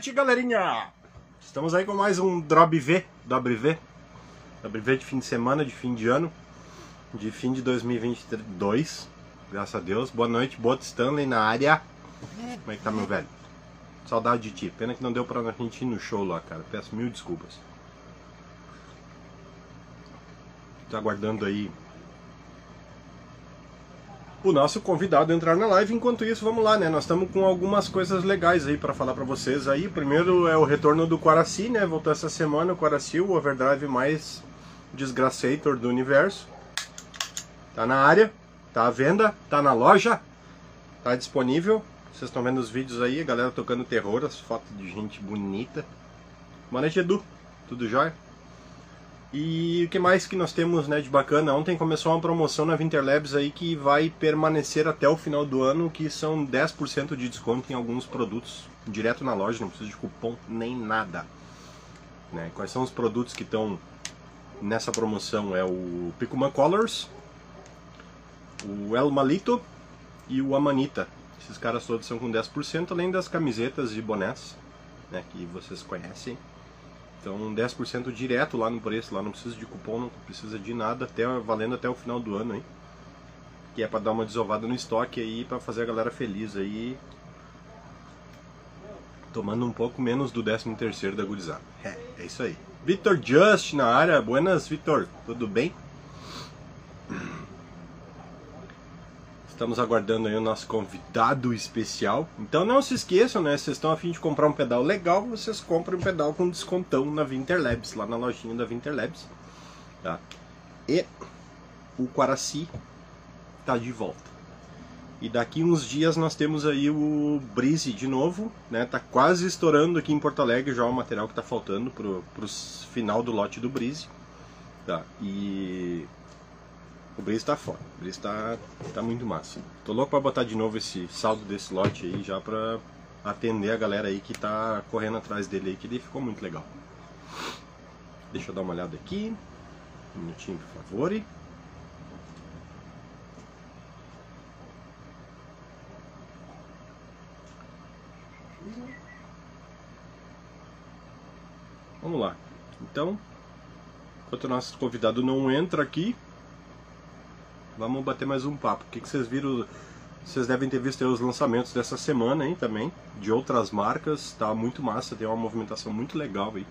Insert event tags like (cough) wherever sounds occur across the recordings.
Noite, galerinha! Estamos aí com mais um Drop V, Dobre V. Dobre V de fim de semana, de fim de ano, de fim de 2022. Graças a Deus. Boa noite, Bot Stanley na área. Como é que tá, meu velho? Saudade de ti. Pena que não deu pra gente ir no show lá, cara. Peço mil desculpas. Tá aguardando aí o nosso convidado entrar na live. Enquanto isso, vamos lá, né? Nós estamos com algumas coisas legais aí para falar para vocês aí. Primeiro é o retorno do Quaraci, né? Voltou essa semana o Quaraci, o overdrive mais desgraçator do universo. Tá na área, tá à venda, tá na loja, tá disponível. Vocês estão vendo os vídeos aí, a galera tocando terror, as fotos de gente bonita. Boa noite, Edu. Tudo jóia? E o que mais que nós temos né, de bacana? Ontem começou uma promoção na Winterlabs aí que vai permanecer até o final do ano, que são 10% de desconto em alguns produtos, direto na loja, não precisa de cupom nem nada. Né? Quais são os produtos que estão nessa promoção? É o Picuman Colors, o El Malito e o Amanita. Esses caras todos são com 10%, além das camisetas e bonés, né, que vocês conhecem. Então 10% direto lá no preço, lá não precisa de cupom, não precisa de nada, até valendo até o final do ano aí. Que é para dar uma desovada no estoque aí, para fazer a galera feliz aí. Tomando um pouco menos do 13 terceiro da gurizada. É, é isso aí. Vitor Just na área. Buenas, Vitor. Tudo bem? Estamos aguardando aí o nosso convidado especial. Então não se esqueçam, né? Vocês estão a fim de comprar um pedal legal, vocês compram um pedal com descontão na Winterlabs, lá na lojinha da Winterlabs. Tá? E o Quaraci tá de volta. E daqui uns dias nós temos aí o Breeze de novo, né? Tá quase estourando aqui em Porto Alegre já o material que tá faltando pro, pro final do lote do Breeze. Tá? E o Breeze tá foda, o Breeze tá, tá muito massa. Tô louco pra botar de novo esse saldo desse lote aí já pra atender a galera aí que tá correndo atrás dele aí, que ele ficou muito legal. Deixa eu dar uma olhada aqui. Um minutinho, por favor. Vamos lá. Então, enquanto o nosso convidado não entra aqui, vamos bater mais um papo. O que, que vocês viram? Vocês devem ter visto os lançamentos dessa semana aí também, de outras marcas, tá muito massa, tem uma movimentação muito legal aí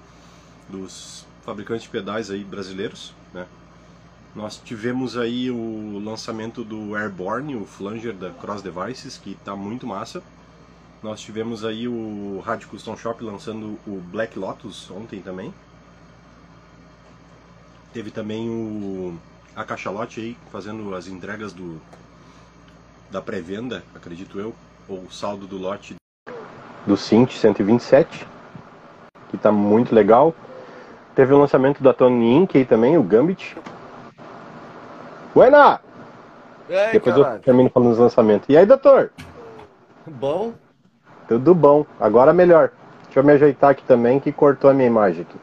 dos fabricantes de pedais aí brasileiros, né? Nós tivemos aí o lançamento do Airborne, o flanger da Cross Devices, que tá muito massa. Nós tivemos aí o Rádio Custom Shop lançando o Black Lotus ontem também. Teve também o a Cachalote aí fazendo as entregas do da pré-venda, acredito eu, ou o saldo do lote do Cint 127, que está muito legal. Teve o lançamento da Tony Inc aí também, o Gambit. Buena! Aí, Depois caralho. eu termino falando dos lançamentos. E aí, doutor? Bom? Tudo bom. Agora melhor. Deixa eu me ajeitar aqui também, que cortou a minha imagem aqui.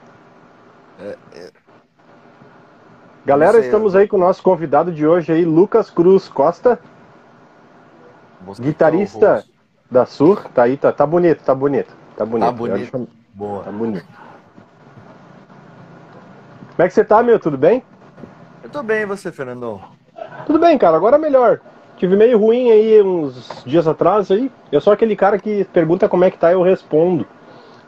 Galera, Não sei, estamos aí com o nosso convidado de hoje aí, Lucas Cruz Costa, Mosquitão guitarrista da Sur. Tá aí, tá, tá bonito, tá bonito. Tá bonito. Tá bonito. Boa. Tá bonito. Como é que você tá, meu? Tudo bem? Eu tô bem, e você, Fernandão? Tudo bem, cara. Agora melhor. Tive meio ruim aí uns dias atrás aí. Eu sou aquele cara que pergunta como é que tá e eu respondo.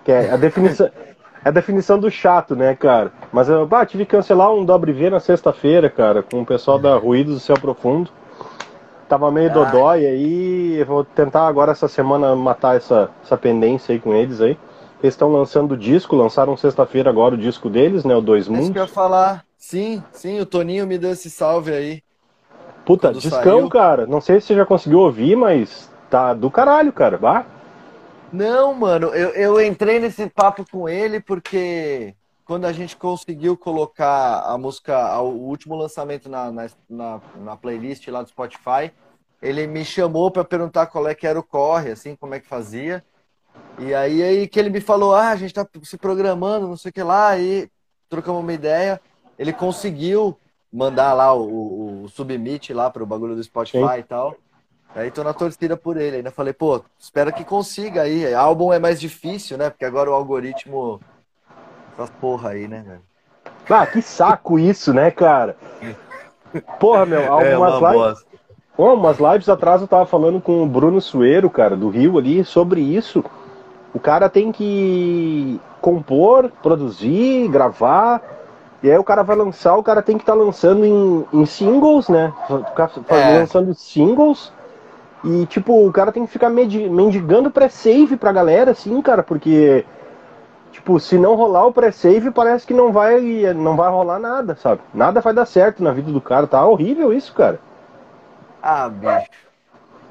Que é a definição, (laughs) é a definição do chato, né, cara? Mas eu bah, tive que cancelar um dobre V na sexta-feira, cara, com o pessoal da Ruídos do Céu Profundo. Tava meio Ah. dodói aí. Eu vou tentar agora essa semana matar essa, essa pendência aí com eles aí. Eles estão lançando o disco, lançaram sexta-feira agora o disco deles, né? O Dois É Isso que eu ia Mundos. falar. Sim, sim, o Toninho me deu esse salve aí. Puta, discão, saiu. cara. Não sei se você já conseguiu ouvir, mas tá do caralho, cara. Bah. Não, mano, eu, eu entrei nesse papo com ele porque quando a gente conseguiu colocar a música, o último lançamento na, na, na, na playlist lá do Spotify, ele me chamou pra perguntar qual é que era o corre, assim, como é que fazia. E aí, aí que ele me falou, ah, a gente tá se programando, não sei o que lá, aí trocamos uma ideia. Ele conseguiu mandar lá o, o, o submit lá pro bagulho do Spotify Sim. e tal. Aí tô na torcida por ele. Ainda falei, pô, espero que consiga aí. Álbum é mais difícil, né? Porque agora o algoritmo. Essas porra aí, né, velho? Ah, que saco isso, né, cara? Porra, meu, (laughs) É algumas uma lives. Pô, umas lives atrás eu tava falando com o Bruno Sueiro, cara, do Rio ali, sobre isso. O cara tem que compor, produzir, gravar. E aí o cara vai lançar, o cara tem que estar lançando em, em singles, né? Ficar É. lançando singles. E tipo, o cara tem que ficar mendigando pré-save pra galera, assim, cara, porque. Tipo, se não rolar o pré-save, parece que não vai, não vai rolar nada, sabe? Nada vai dar certo na vida do cara. Tá horrível isso, cara. Ah, bicho.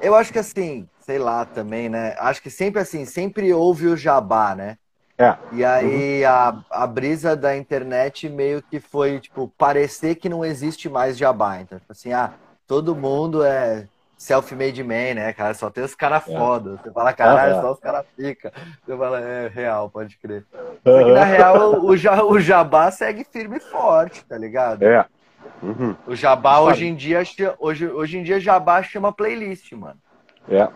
Eu acho que assim, sei lá também, né? Acho que sempre assim, sempre houve o jabá, né? É. E aí a, a brisa da internet meio que foi, tipo, parecer que não existe mais jabá. Então, tipo assim, ah, todo mundo é self-made man, né, cara? Só tem os caras foda. Você fala, caralho, Aham. só os caras pica. Você fala, é real, pode crer. Só que na real, o, ja- o jabá segue firme e forte, tá ligado? É. Uhum. O jabá Sabe. hoje em dia, hoje, hoje em dia jabá chama playlist, mano. É.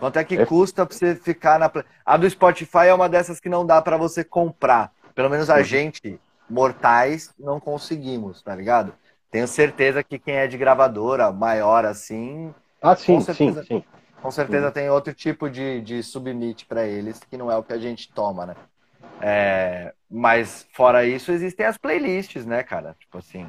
Quanto é que É. custa pra você ficar na. play- A do Spotify é uma dessas que não dá pra você comprar. Pelo menos a Uhum. gente, mortais, não conseguimos, tá ligado? Tenho certeza que quem é de gravadora maior assim, Ah, sim, Com sim, certeza. sim. com certeza tem outro tipo de, de submit pra eles, que não é o que a gente toma, né? É, mas fora isso, existem as playlists, né, cara? Tipo assim,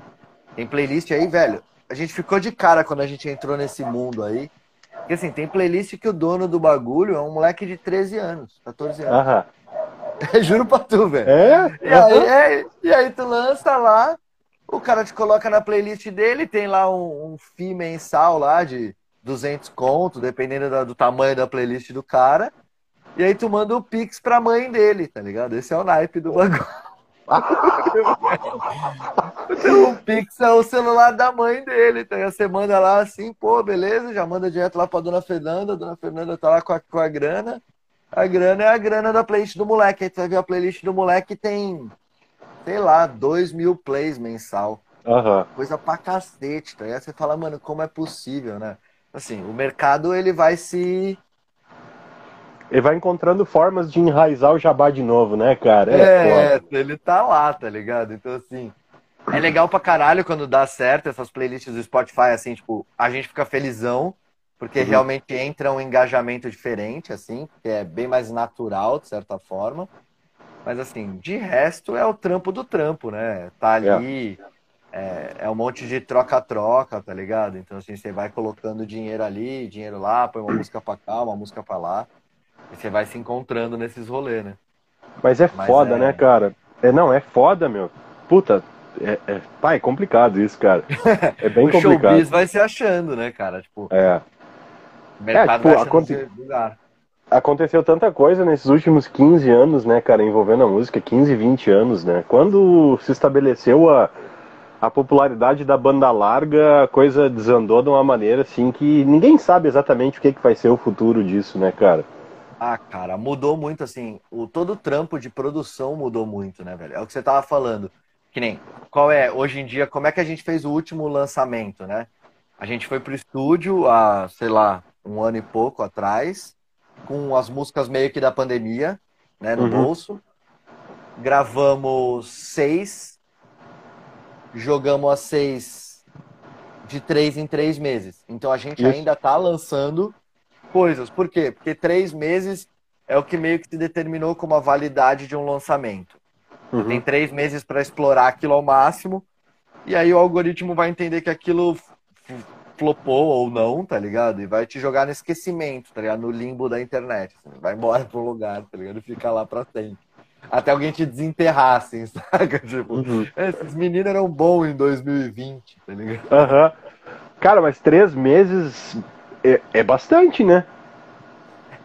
tem playlist aí, velho. A gente ficou de cara quando a gente entrou nesse mundo aí. Porque assim, tem playlist que o dono do bagulho é um moleque de 13 anos, 14 anos. Aham. (laughs) Juro pra tu, velho. É? E aí, é, e aí tu lança lá, o cara te coloca na playlist dele, tem lá um, um fee mensal lá de 200 conto, dependendo da- do tamanho da playlist do cara. E aí tu manda o Pix pra mãe dele, tá ligado? Esse é o naipe do bagulho. (laughs) O Pix é o celular da mãe dele. Então você manda lá assim, pô, beleza, já manda direto lá pra dona Fernanda. A dona Fernanda tá lá com a, com a grana. A grana é a grana da playlist do moleque. Aí tu vai ver a playlist do moleque tem, sei lá, 2 mil plays mensal. Aham. Coisa pra cacete, tá? Aí você fala, mano, como é possível, né? Assim, o mercado ele vai se. Ele vai encontrando formas de enraizar o jabá de novo, né, cara? É, É, ele tá lá, tá ligado? Então, assim, é legal pra caralho quando dá certo essas playlists do Spotify, assim, tipo, a gente fica felizão, porque Uhum. realmente entra um engajamento diferente, assim, que é bem mais natural, de certa forma. Mas, assim, de resto é o trampo do trampo, né? Tá ali, é, é um monte de troca-troca, tá ligado? Então, assim, você vai colocando dinheiro ali, dinheiro lá, põe uma música pra cá, uma música pra lá, e você vai se encontrando nesses rolês, né? Mas é Mas foda, é- né, cara? É, não, é foda, meu. Puta, é, é, pá, é complicado isso, cara. (laughs) É bem o complicado. showbiz vai se achando, né, cara? Tipo, É. o mercado tipo, vai achando aconte- lugar. Aconteceu tanta coisa nesses últimos 15 anos, né, cara, envolvendo a música, 15, 20 anos, né? Quando se estabeleceu a, a popularidade da banda larga, a coisa desandou de uma maneira assim que ninguém sabe exatamente o que, que vai ser o futuro disso, né, cara? Ah, cara, mudou muito, assim, o, todo o trampo de produção mudou muito, né, velho? É o que você tava falando. Que nem, qual é, hoje em dia, como é que a gente fez o último lançamento, né? A gente foi pro estúdio há, sei lá, um ano e pouco atrás, com as músicas meio que da pandemia, né, no Uhum. bolso. Gravamos seis, jogamos as seis de três em três meses. Então a gente Isso. ainda tá lançando coisas. Por quê? Porque três meses é o que meio que se determinou como a validade de um lançamento. Uhum. Tem três meses para explorar aquilo ao máximo. E aí o algoritmo vai entender que aquilo flopou ou não, tá ligado? E vai te jogar no esquecimento, tá ligado? No limbo da internet. assim. Vai embora pro lugar, tá ligado? E fica lá pra sempre. Até alguém te desenterrar, assim, (laughs) saca? Tipo, Uhum. esses meninos eram bons em 2020, tá ligado? Aham. Cara, mas três meses é, é bastante, né?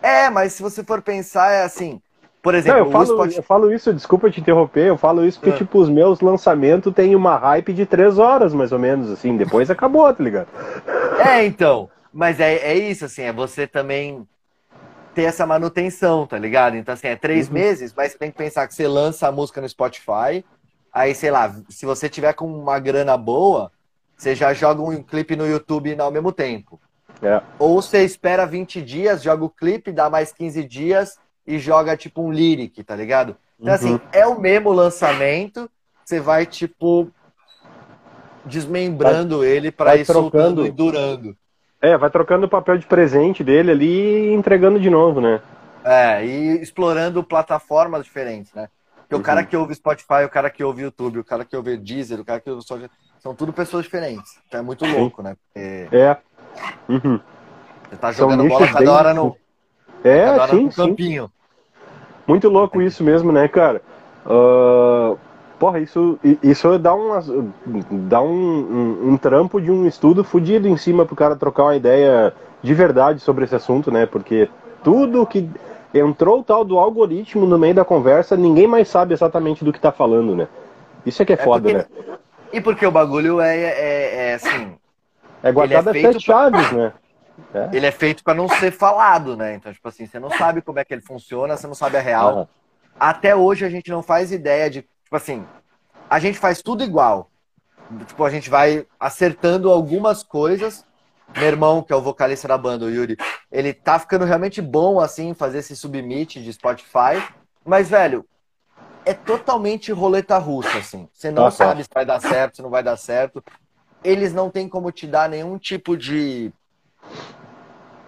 É, mas se você for pensar, é assim. Por Não, exemplo, eu o falo, Spotify. eu falo isso, desculpa te interromper, eu falo isso porque, Ah. tipo, os meus lançamentos têm uma hype de três horas, mais ou menos, assim, depois acabou, tá ligado? (laughs) É, então. Mas é, é isso, assim, é você também ter essa manutenção, tá ligado? Então, assim, é três Uhum. meses, mas você tem que pensar que você lança a música no Spotify, aí, sei lá, se você tiver com uma grana boa, você já joga um clipe no YouTube ao mesmo tempo. É. Ou você espera 20 dias, joga o clipe, dá mais 15 dias e joga tipo um lyric, tá ligado? Então, assim, uhum. assim, é o mesmo lançamento, você vai, tipo, desmembrando vai, ele para ir trocando e durando. É, vai trocando o papel de presente dele ali e entregando de novo, né? É, e explorando plataformas diferentes, né? Porque uhum. o cara que ouve Spotify, o cara que ouve YouTube, o cara que ouve Deezer, o cara que ouve Spotify, são tudo pessoas diferentes. Então é muito louco, né? Porque... É. Uhum. Você tá jogando bola cada hora no. É, cada hora sim, no campinho. Sim. Muito louco isso mesmo, né, cara? Uh, porra, isso, isso dá, uma, dá um, um, um, trampo de um estudo fodido em cima pro cara trocar uma ideia de verdade sobre esse assunto, né? Porque tudo que entrou o tal do algoritmo no meio da conversa, ninguém mais sabe exatamente do que tá falando, né? Isso é que é, é foda, porque... né? E porque o bagulho é, é, é assim. É guardado é a sete pra... chaves, né? (laughs) É. Ele é feito para não ser falado, né? Então, tipo assim, você não sabe como é que ele funciona, você não sabe a real. Uhum. Até hoje a gente não faz ideia de, tipo assim, a gente faz tudo igual. Tipo, a gente vai acertando algumas coisas. Meu irmão, que é o vocalista da banda, o Yuri, ele tá ficando realmente bom, assim, fazer esse submit de Spotify. Mas, velho, é totalmente roleta russa, assim. Você não tá sabe se vai dar certo, se não vai dar certo. Eles não têm como te dar nenhum tipo de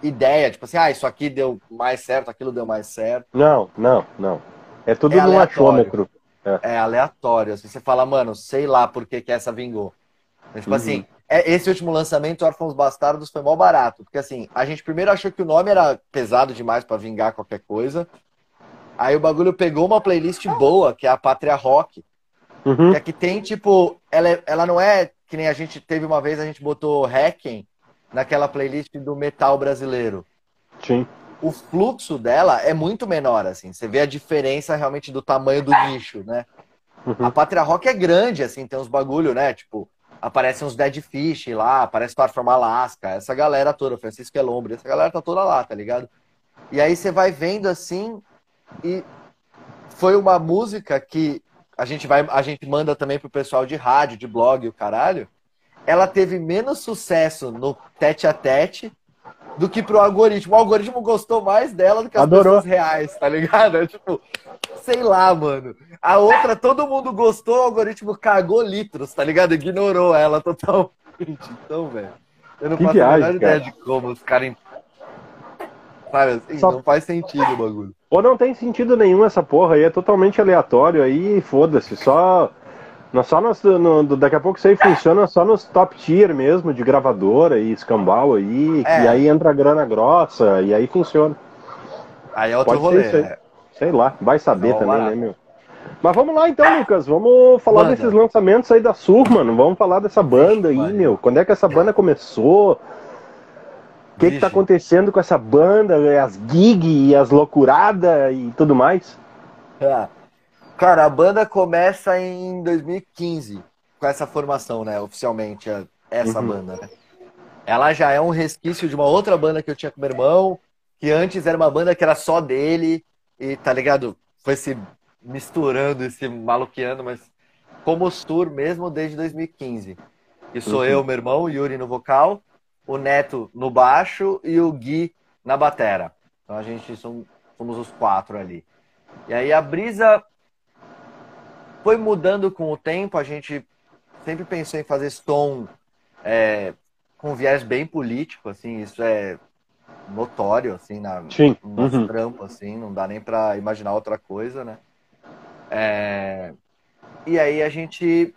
ideia, tipo assim, ah, isso aqui deu mais certo, aquilo deu mais certo. Não, não, não. É tudo é no achômetro. É. é. aleatório. Assim, você fala, mano, sei lá por que, que essa vingou. Mas, tipo uhum. assim, é, esse último lançamento, Órfãos Bastardos, foi mal barato. Porque assim, a gente primeiro achou que o nome era pesado demais para vingar qualquer coisa. Aí o bagulho pegou uma playlist boa, que é a Pátria Rock. Uhum. Que aqui tem, tipo, ela, é, ela não é que nem a gente teve uma vez, a gente botou Hacken naquela playlist do metal brasileiro. Sim. O fluxo dela é muito menor, assim. Você vê a diferença realmente do tamanho do nicho, né? Uhum. A Pátria Rock é grande, assim, tem uns bagulho, né? Tipo, aparecem uns Dead Fish lá, aparece Far From Alaska, essa galera toda, Francisco Elombre, essa galera tá toda lá, tá ligado? E aí você vai vendo assim, e foi uma música que a gente vai, a gente manda também pro pessoal de rádio, de blog, o caralho. Ela teve menos sucesso no tete a tete do que pro algoritmo. O algoritmo gostou mais dela do que as Adorou. pessoas reais, tá ligado? (laughs) É tipo, sei lá, mano. A outra, todo mundo gostou, o algoritmo cagou litros, tá ligado? Ignorou ela totalmente. Então, velho. Eu não que faço viagem, a menor ideia de como os caras. Sabe assim, Só... não faz sentido o bagulho. Ou não tem sentido nenhum essa porra aí, é totalmente aleatório aí, foda-se, só. Só nos, no, daqui a pouco isso aí funciona só nos top tier mesmo, de gravadora e escambau aí, é. e aí entra grana grossa, e aí funciona. Aí é outro Pode rolê. Né? Sei lá, vai saber não, também, né, meu? Mas vamos lá então, Lucas. Vamos falar banda. desses lançamentos aí da Sur, mano. Vamos falar dessa banda aí, meu. Quando é que essa banda começou? O que, que tá acontecendo com essa banda, as gigs e as loucuradas e tudo mais? É. Cara, a banda começa em 2015 com essa formação, né? Oficialmente, essa uhum. banda, né? Ela já é um resquício de uma outra banda que eu tinha com meu irmão, que antes era uma banda que era só dele, e tá ligado? Foi se misturando, se maluqueando, mas como tour mesmo desde 2015. E sou uhum. eu, meu irmão, Yuri no vocal, o Neto no baixo e o Gui na batera. Então a gente somos os quatro ali. E aí a brisa foi mudando com o tempo. A gente sempre pensou em fazer som é, com viés bem político, assim. Isso é notório, assim, na, Sim. uhum. trampo, assim. Não dá nem para imaginar outra coisa, né? É... E aí a gente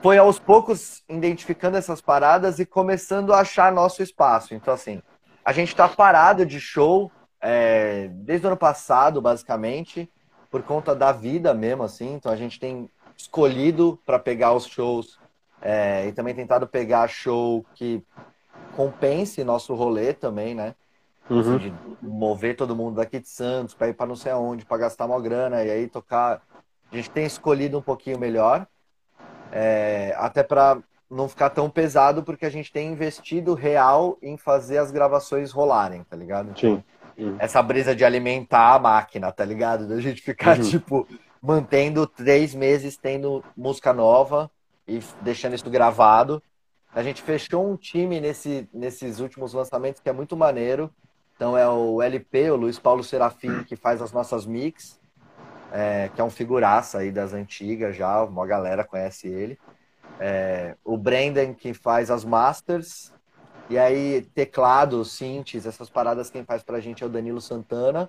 foi aos poucos identificando essas paradas e começando a achar nosso espaço. Então, assim, a gente está parado de show é, desde o ano passado, basicamente, por conta da vida mesmo, assim. Então, a gente tem escolhido para pegar os shows é, e também tentado pegar show que compense nosso rolê também, né? Uhum. Assim, de mover todo mundo daqui de Santos para ir para não sei aonde, para gastar uma grana e aí tocar. A gente tem escolhido um pouquinho melhor. É, até para não ficar tão pesado, porque a gente tem investido real em fazer as gravações rolarem, tá ligado? Então, Sim. Essa brisa de alimentar a máquina, tá ligado? Da gente ficar, uhum. tipo, mantendo três meses tendo música nova e deixando isso gravado. A gente fechou um time nesse, nesses últimos lançamentos que é muito maneiro. Então é o LP, o Luiz Paulo Serafim, que faz as nossas mix, é, que é um figuraça aí das antigas já, uma galera conhece ele. É, o Brendan, que faz as masters. E aí, teclado, synths, essas paradas quem faz pra gente é o Danilo Santana.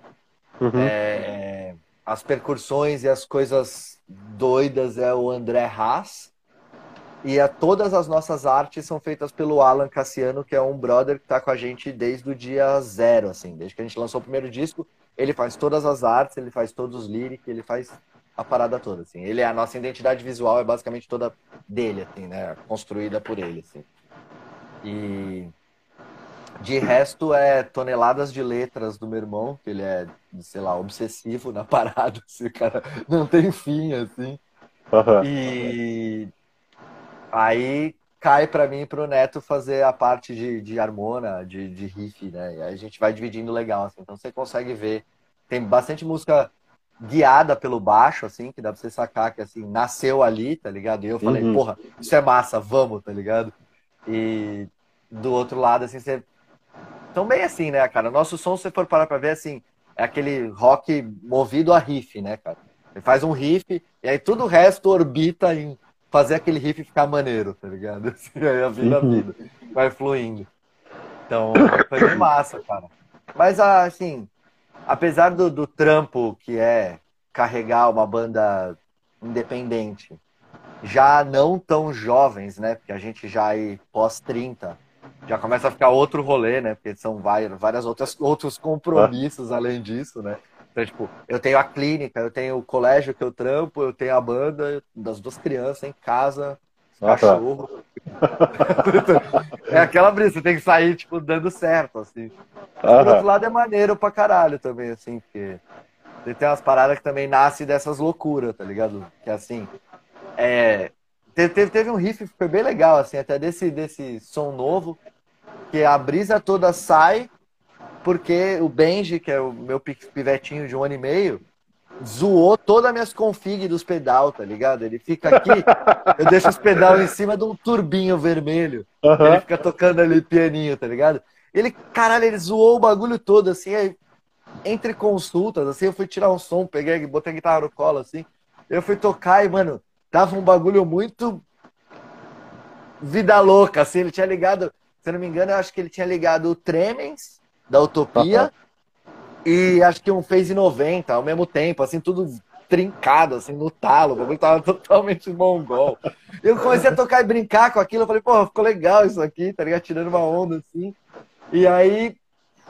Uhum. É, as percussões e as coisas doidas é o André Haas. E a, todas as nossas artes são feitas pelo Alan Cassiano, que é um brother que está com a gente desde o dia zero, assim, desde que a gente lançou o primeiro disco. Ele faz todas as artes, ele faz todos os lyrics, ele faz a parada toda, assim. Ele é a nossa identidade visual é basicamente toda dele, assim, né, construída por ele, assim. E de resto é toneladas de letras do meu irmão, que ele é, sei lá, obsessivo na (laughs) parada, assim, cara não tem fim, assim. Uhum. E Aí cai para mim e pro Neto fazer a parte de, de harmona, de, de riff, né? E aí a gente vai dividindo legal, assim. Então você consegue ver. Tem bastante música guiada pelo baixo, assim, que dá pra você sacar que, assim, nasceu ali, tá ligado? E eu falei, uhum. porra, isso é massa, vamos, tá ligado? E do outro lado, assim, você... Então, bem assim, né, cara? Nosso som, se você for parar pra ver, assim, é aquele rock movido a riff, né, cara? Ele faz um riff e aí tudo o resto orbita em fazer aquele riff ficar maneiro, tá ligado? Assim, aí a vida, a vida vai fluindo. Então, foi bem massa, cara. Mas, assim, apesar do, do trampo que é carregar uma banda independente, já não tão jovens, né? Porque a gente já aí pós-30 já começa a ficar outro rolê, né? Porque são várias, várias outras outros compromissos ah. além disso, né? Então, tipo, eu tenho a clínica, eu tenho o colégio que eu trampo, eu tenho a banda das duas crianças em casa, ah, tá. cachorro. Tá. (laughs) é aquela brisa, você tem que sair, tipo, dando certo, assim. Mas, por outro lado, é maneiro pra caralho também, assim, porque tem umas paradas que também nascem dessas loucuras, tá ligado? Que assim, é. Teve, teve um riff que foi bem legal, assim, até desse, desse som novo, que a brisa toda sai porque o Benji, que é o meu pivetinho de um ano e meio, zoou todas as minhas config dos pedal, tá ligado? Ele fica aqui, (laughs) eu deixo os pedal em cima de um turbinho vermelho. Uhum. Ele fica tocando ali pianinho, tá ligado? Ele, caralho, ele zoou o bagulho todo, assim, aí, entre consultas, assim, eu fui tirar um som, peguei, botei a guitarra no colo, assim, eu fui tocar e, mano, tava um bagulho muito vida louca, assim, ele tinha ligado, se eu não me engano, eu acho que ele tinha ligado o Tremens, da Utopia e acho que um Phase 90 ao mesmo tempo, assim, tudo trincado, assim, no talo, o bagulho tava (laughs) totalmente mongol. Eu comecei a tocar e brincar com aquilo, eu falei, pô, ficou legal isso aqui, tá ligado? Tirando uma onda, assim. E aí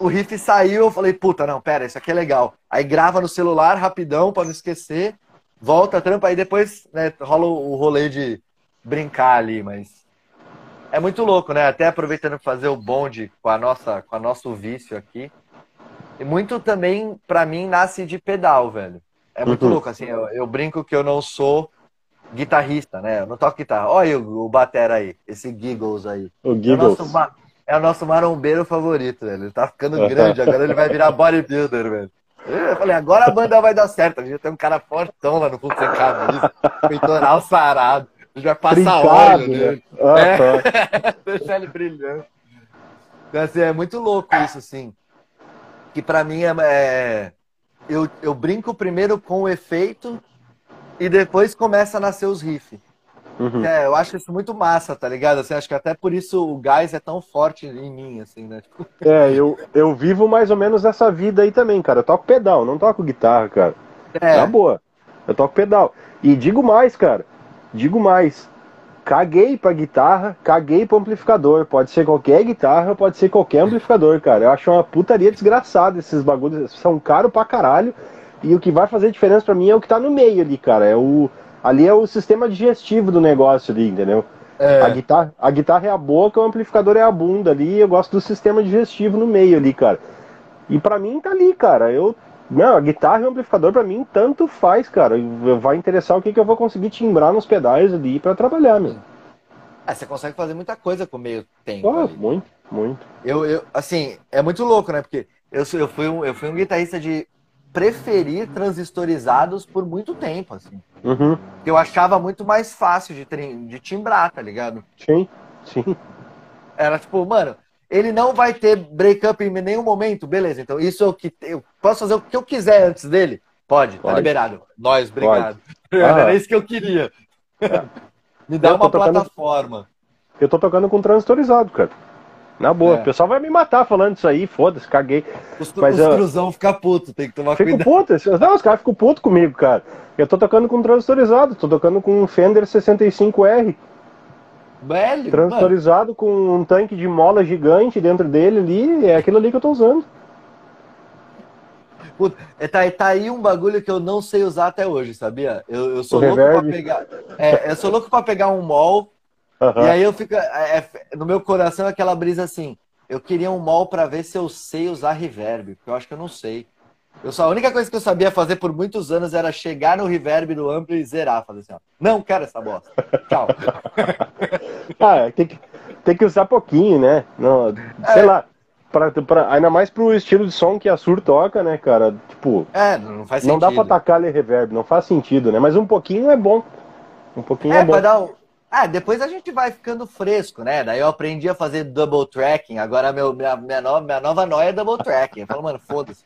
o riff saiu, eu falei, puta, não, pera, isso aqui é legal. Aí grava no celular, rapidão, pra não esquecer, volta, trampa, aí depois né, rola o rolê de brincar ali, mas é muito louco, né? Até aproveitando fazer o bonde com a nossa, com a nosso vício aqui. E muito também, para mim, nasce de pedal, velho. É muito uhum. louco, assim, eu, eu, brinco que eu não sou guitarrista, né? Eu não toco guitarra. Olha o, o batera aí, esse Giggles aí. O Giggles. É o nosso, é o nosso marombeiro favorito, velho. Ele tá ficando (laughs) grande, agora ele vai virar bodybuilder, velho. Eu falei, agora a banda vai dar certo. A gente tem um cara fortão lá no fundo sem camisa, peitoral sarado gente vai passar Trincado, óleo né? Ah, é. tá. (laughs) Deixar ele brilhando. Então, assim, é muito louco isso, assim. Que para mim é, é. eu, eu brinco primeiro com o efeito e depois começa a nascer os riffs. Uhum. É, eu acho isso muito massa, tá ligado? Assim, acho que até por isso o gás é tão forte em mim, assim, né? Tipo... (laughs) É, eu, eu vivo mais ou menos essa vida aí também, cara. Eu toco pedal, não toco guitarra, cara. É. Na boa. Eu toco pedal. E digo mais, cara. Digo mais, caguei pra guitarra, caguei pro amplificador. Pode ser qualquer guitarra, pode ser qualquer amplificador, cara. Eu acho uma putaria desgraçada esses bagulhos. São caros pra caralho. E o que vai fazer diferença para mim é o que tá no meio ali, cara. É o, ali é o sistema digestivo do negócio ali, entendeu? É. A, guitarra, a guitarra é a boca, o amplificador é a bunda ali. Eu gosto do sistema digestivo no meio ali, cara. E para mim tá ali, cara. Eu não, a guitarra e o amplificador para mim tanto faz, cara. Vai interessar o que, que eu vou conseguir timbrar nos pedais ali para trabalhar, mesmo. Ah, você consegue fazer muita coisa com meio tempo. Ah, muito, muito. Eu, eu, assim, é muito louco, né? Porque eu, eu, fui um, eu fui um guitarrista de preferir transistorizados por muito tempo, assim. Uhum. Eu achava muito mais fácil de, de timbrar, tá ligado? Sim. Sim. Era tipo, mano, ele não vai ter breakup em nenhum momento, beleza. Então isso é o que eu posso fazer o que eu quiser antes dele? Pode, tá Pode. tá liberado. Nós, obrigado. (laughs) Ah. Era isso que eu queria. (laughs) Me dá Eu uma tocando- plataforma. Eu tô tocando com transistorizado, cara. Na boa. É. O pessoal vai me matar falando isso aí, foda-se, caguei. Os, Mas os eu- cruzão fica puto, tem que tomar Fico cuidado. puto. esses- Não, os caras ficam putos comigo, cara. Eu tô tocando com transistorizado, tô tocando com um Fender 65R. Velho, mano, Transistorizado com um tanque de mola gigante dentro dele ali. É aquilo ali que eu tô usando. puta, é, tá, tá aí um bagulho que eu não sei usar até hoje, sabia? Eu, eu sou O louco pra reverb. pegar. É, eu sou louco pra pegar um mol Aham. E aí eu fico. é, é, no meu coração aquela brisa assim. Eu queria um mol pra ver se eu sei usar reverb, porque eu acho que eu não sei. Eu só, a única coisa que eu sabia fazer por muitos anos era chegar no reverb do amplo e zerar, fazer assim, ó. Não quero essa bosta. Tchau. (laughs) Ah, tem que, tem que usar pouquinho, né? Não, sei É. lá. Pra, pra- ainda mais pro estilo de som que a Sur toca, né, cara? Tipo, É, não faz não sentido. dá pra tacar ali reverb, não faz sentido, né? Mas um pouquinho é bom. Um pouquinho é, É, bom. pra dar um. Ah, depois a gente vai ficando fresco, né? Daí eu aprendi a fazer double tracking. Agora meu, minha, minha, nova, minha nova noia é double tracking. Eu falo, mano, foda-se.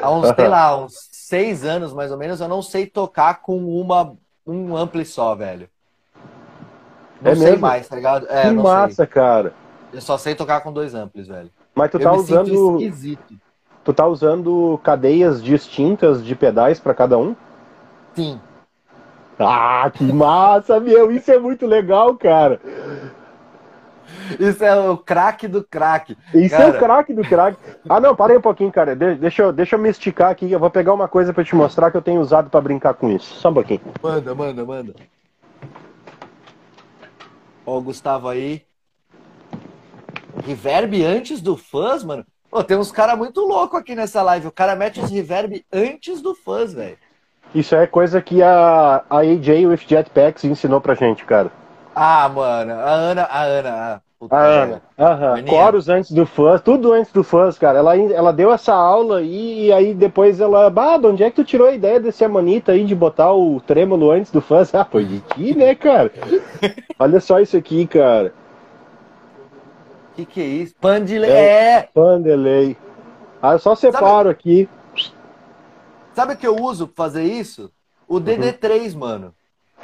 Há uns, sei lá, uns seis anos mais ou menos, eu não sei tocar com uma, um ampli só, velho. Não É sei mesmo? mais, tá ligado? É, que massa, sei. cara. Eu só sei tocar com dois amplis, velho. Mas tu eu tá usando. esquisito. Tu tá usando cadeias distintas de pedais pra cada um? Sim. Ah, que massa, meu! Isso é muito legal, cara. Isso é o craque do craque. Isso é Cara. o craque do craque. Ah, não, para aí um pouquinho, cara. De- deixa, eu, deixa eu me esticar aqui. Eu vou pegar uma coisa pra te mostrar que eu tenho usado pra brincar com isso. Só um pouquinho. Manda, manda, manda. Ó, o Gustavo aí. Reverb antes do fãs, mano? Pô, tem uns caras muito loucos aqui nessa live. O cara mete os reverb antes do fãs, velho. Isso é coisa que a, a AJ with Jetpacks ensinou pra gente, cara. Ah, mano, a Ana, a Ana, a, A. Ana. Aham. Coros antes do fãs, tudo antes do fãs, cara. Ela, ela deu essa aula aí, e aí depois ela. Bah, de onde é que tu tirou a ideia desse amanita aí de botar o trêmulo antes do fãs? (laughs) Ah, foi de ti, né, cara? (laughs) Olha só isso aqui, cara. Que que é isso? Pandile... É. É. Pandelei. Ah, eu só separo aqui. Sabe o que eu uso pra fazer isso? O DD3, mano.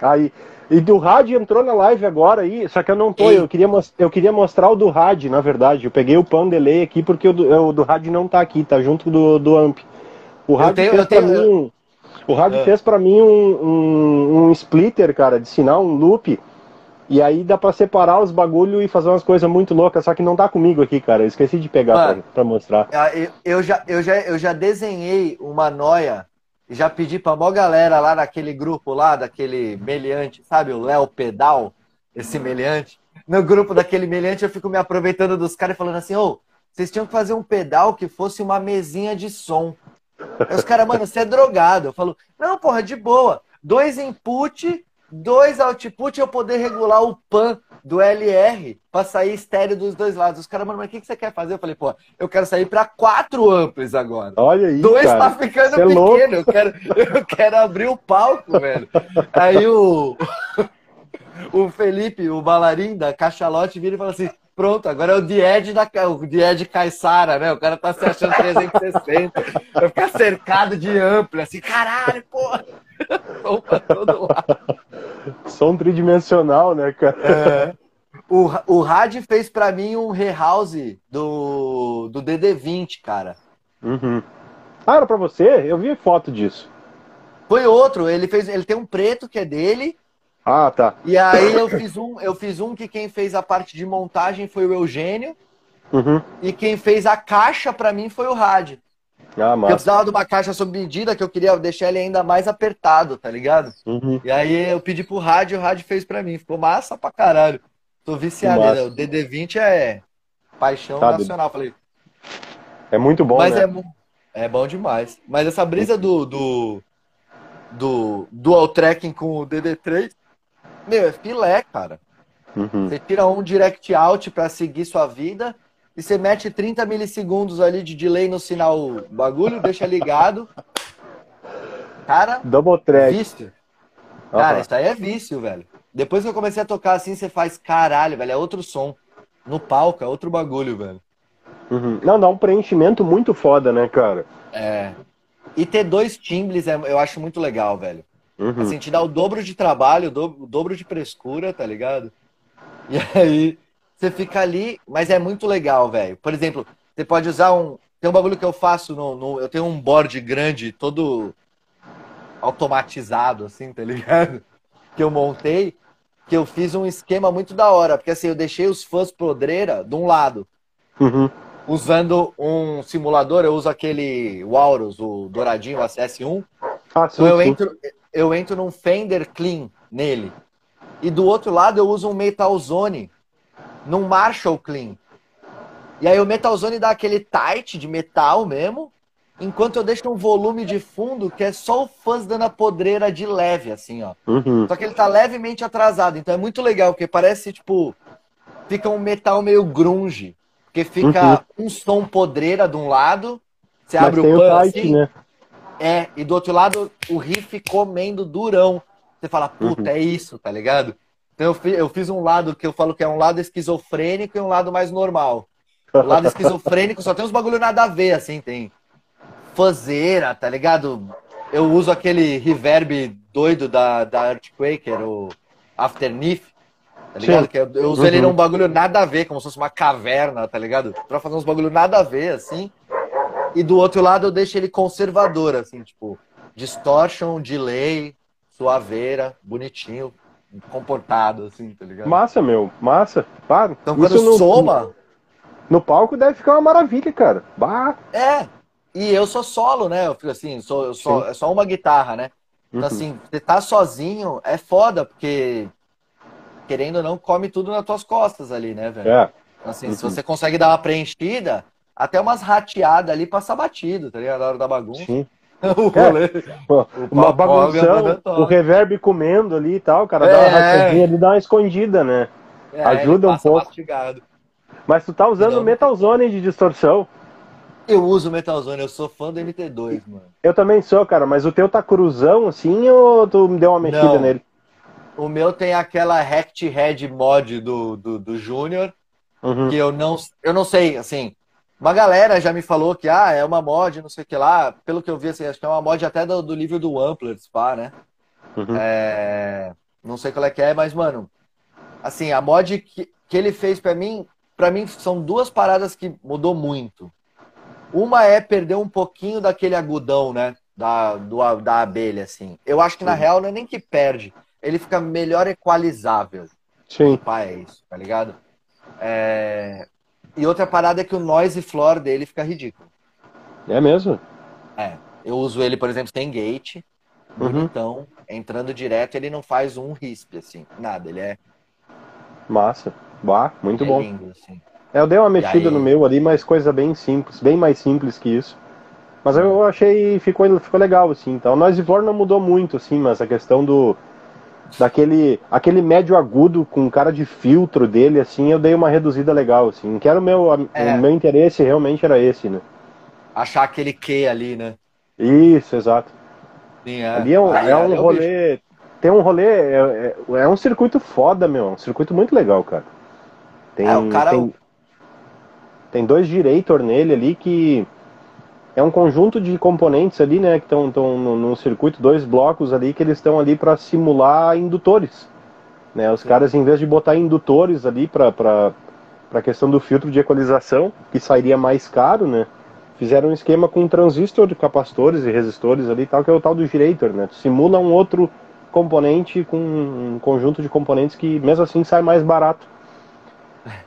Aí. E do rádio entrou na live agora aí, só que eu não tô, Ei. eu queria, eu queria mostrar o do rádio, na verdade. Eu peguei o Pandelei aqui porque o do, o do rádio não tá aqui, tá junto do, do amp. O rádio tenho- fez eu tenho- pra mim. um- O rádio Ah. fez pra mim um, um, um splitter, cara, de sinal, um loop. E aí dá pra separar os bagulho e fazer umas coisas muito loucas, só que não tá comigo aqui, cara. Eu esqueci de pegar pra, Mano. pra mostrar. Ah, Eu, eu já, eu, já, eu já desenhei uma noia e já pedi pra mó galera lá naquele grupo lá, daquele meliante, sabe, o Léo Pedal, esse meliante. No grupo daquele meliante eu fico me aproveitando dos caras e falando assim, ô, vocês tinham que fazer um pedal que fosse uma mesinha de som. Aí os caras, mano, você é drogado. Eu falo, não, porra, de boa. Dois input, dois output, eu poder regular o pan do LR pra sair estéreo dos dois lados. Os caras, mano, mas o que, que você quer fazer? Eu falei, pô, eu quero sair pra quatro amplos agora. Olha aí, Dois cara. tá ficando cê é pequeno. louco. eu, quero, eu quero abrir o palco, velho. Aí o, o Felipe, o balarim da Cachalote, vira e fala assim: pronto, agora é o Died da o Died Caissara, né? O cara tá se achando 360. Vai ficar cercado de amplo, assim, caralho, porra. (laughs) Som pra todo lado. Som tridimensional, né, cara? É. O, o Rad fez pra mim um rehouse do, do DD20, cara. Uhum. Ah, era pra você? Eu vi foto disso. Foi outro, ele fez, ele tem um preto que é dele, Ah, tá. e aí eu fiz um, eu fiz um que quem fez a parte de montagem foi o Eugênio, Uhum. e quem fez a caixa pra mim foi o Rad. Ah, Eu precisava de uma caixa sob medida que eu queria deixar ele ainda mais apertado, tá ligado? Uhum. E aí eu pedi pro e o Rad fez pra mim. Ficou massa pra caralho. Tô viciado. Né? O DD20 é paixão nacional. Falei, É muito bom, Mas né? é, é bom demais. Mas essa brisa do, do, do dual tracking com o DD3, meu, é filé, cara. Uhum. Você tira um direct out pra seguir sua vida e você mete 30 milissegundos ali de delay no sinal bagulho, deixa ligado. Cara, Double track. vício. Cara, isso aí é vício, velho. Depois que eu comecei a tocar assim, você faz caralho, velho, é outro som. No palco, é outro bagulho, velho. Uhum. Não, dá um preenchimento muito foda, né, cara? É. E ter dois timbres é, eu acho muito legal, velho. Uhum. Assim, te dá o dobro de trabalho, o dobro, o dobro de frescura, tá ligado? E aí, você fica ali, mas é muito legal, velho. Por exemplo, você pode usar um. Tem um bagulho que eu faço no, no. Eu tenho um board grande, todo automatizado, assim, tá ligado? (laughs) Que eu montei, que eu fiz um esquema muito da hora, porque assim, eu deixei os fãs podreira de um lado. Uhum. Usando um simulador, eu uso aquele Walrus, o douradinho, o S1. Ah, sim, Então eu sim. entro, eu entro num Fender Clean nele. E do outro lado eu uso um Metal Zone num Marshall Clean. E aí o Metal Zone dá aquele tight de metal mesmo, enquanto eu deixo um volume de fundo que é só o fãs dando a podreira de leve, assim, ó. Uhum. Só que ele tá levemente atrasado, então é muito legal, porque parece, tipo, fica um metal meio grunge. Porque fica um som podreira de um lado, você Uhum. Mas abre o o pan tight, assim, né? é, e do outro lado o riff comendo durão. Você fala, puta, Uhum. é isso, tá ligado? Então eu, fi- eu fiz um lado que eu falo que é um lado esquizofrênico e um lado mais normal. O lado (laughs) esquizofrênico só tem uns bagulho nada a ver, assim, tem fazeira, tá ligado? Eu uso aquele reverb doido da, da Earthquaker, o Afterneath, tá ligado? Sim. Que eu, eu uso ele Uhum. num bagulho nada a ver, como se fosse uma caverna, tá ligado? Pra fazer uns bagulho nada a ver, assim. E do outro lado eu deixo ele conservador, assim, tipo, distortion, delay, suaveira, bonitinho, comportado, assim, tá ligado? Massa, meu. Massa. Claro. Então quando Isso no, soma, no palco deve ficar uma maravilha, cara. Bah. é. E eu sou solo, né? Eu fico assim, sou, eu sou, é só uma guitarra, né? Então, Uhum. assim, você tá sozinho é foda, porque querendo ou não, come tudo nas tuas costas ali, né, velho? É. Assim, se Uhum. você consegue dar uma preenchida, até umas rateadas ali passa batido, tá ligado? Na hora da bagunça. Sim. (laughs) o É. Uma bagunção, olga, o reverb comendo ali e tal, cara, dá É. uma rachadinha ali, dá uma escondida, né? É, Ajuda um pouco. mastigado. Mas tu tá usando Não. Metal Zone de distorção. Eu uso Metal Zone, eu sou fã do MT2, mano. Eu também sou, cara, mas o teu tá cruzão assim ou tu deu uma mexida Não. nele? O meu tem aquela Rect Head mod do, do, do Júnior, Uhum. que eu não, eu não sei, assim. Uma galera já me falou que ah, é uma mod, não sei o que lá. Pelo que eu vi, assim, acho que é uma mod até do, do livro do Ampler, pá, né? Uhum. É, não sei qual é que é, mas, mano, assim, a mod que, que ele fez pra mim, pra mim são duas paradas que mudou muito. Uma é perder um pouquinho daquele agudão, né? Da, do, da abelha, assim. Eu acho que na Sim. real não é nem que perde, ele fica melhor equalizável. Sim. Pá, é isso, tá ligado? É, E outra parada é que o noise floor dele fica ridículo. É mesmo? É. Eu uso ele, por exemplo, sem gate, Uhum. bonitão, entrando direto, ele não faz um risp, assim, nada, ele é, Massa. Bah, muito é bom. lindo, assim. É, eu dei uma mexida aí? no meu ali, mas coisa bem simples, bem mais simples que isso. Mas eu achei, ficou, ficou legal, assim. Então, o Noise Floor não mudou muito, assim, mas a questão do. Daquele aquele médio agudo com cara de filtro dele, assim, eu dei uma reduzida legal, assim. Que era o meu, É. o meu interesse realmente era esse, né? Achar aquele Q ali, né? Isso, exato. Sim, é. Ali é um, Aí, é ali um rolê. Tem um rolê. É, é, é um circuito foda, meu. Um circuito muito legal, cara. Tem, É, o cara- tem, tem dois Director nele ali que. É um conjunto de componentes ali, né? Que estão no, no circuito, dois blocos ali que eles estão ali para simular indutores. Né? Os Sim. caras, em vez de botar indutores ali para a questão do filtro de equalização, que sairia mais caro, né? Fizeram um esquema com transistor, capacitores e resistores ali tal, que é o tal do girator, né? Tu simula um outro componente com um conjunto de componentes que mesmo assim sai mais barato.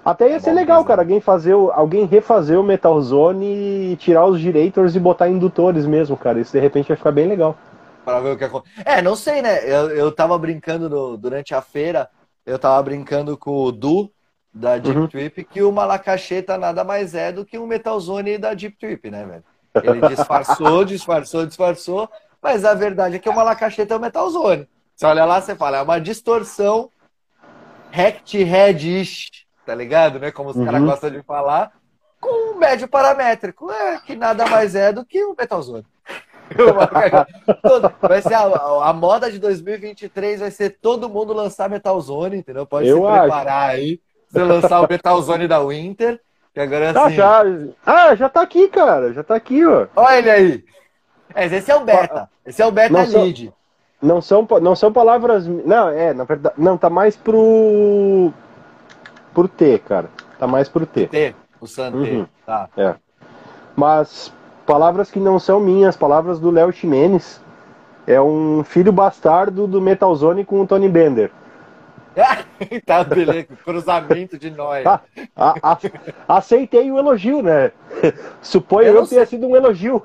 Até ia É ser legal, mesmo. cara, alguém fazer o- alguém refazer o Metal Zone e tirar os girators e botar indutores mesmo, cara. Isso de repente vai ficar bem legal. Pra ver o que acontece. É, não sei, né? Eu, eu tava brincando no- durante a feira, eu tava brincando com o Du, da Deep Uhum. Trip, que o Malacacheta nada mais é do que um Metal Zone da Deep Trip, né, velho? Ele disfarçou, (laughs) disfarçou, disfarçou, mas a verdade é que o Malacacheta é o Metal Zone. Você olha lá, você fala, é uma distorção rect head-ish, tá ligado? Né? Como os Uhum. caras gostam de falar, com um médio paramétrico, é, que nada mais é do que um Metal Zone. (laughs) vai ser a, a, moda de 2023 vai ser todo mundo lançar Metal Zone, entendeu? Pode Eu se preparar acho. aí. Você lançar o Metal Zone da Winter. Que agora é tá, assim. já, ah, já tá aqui, cara. Já tá aqui, ó. Olha ele aí. É, esse é o beta. Esse é o beta não lead. São, não são, não são palavras. Não, é, na verdade. Não, tá mais pro. Pro T, cara. Tá mais pro T. T, o Santé. Uhum. Tá. É. Mas palavras que não são minhas, palavras do Léo Ximenes. É um filho bastardo do Metal Zone com o Tony Bender. (laughs) tá, beleza, cruzamento de nós. (laughs) A, a, aceitei o elogio, né? (laughs) Suponho eu, eu ter sido um elogio.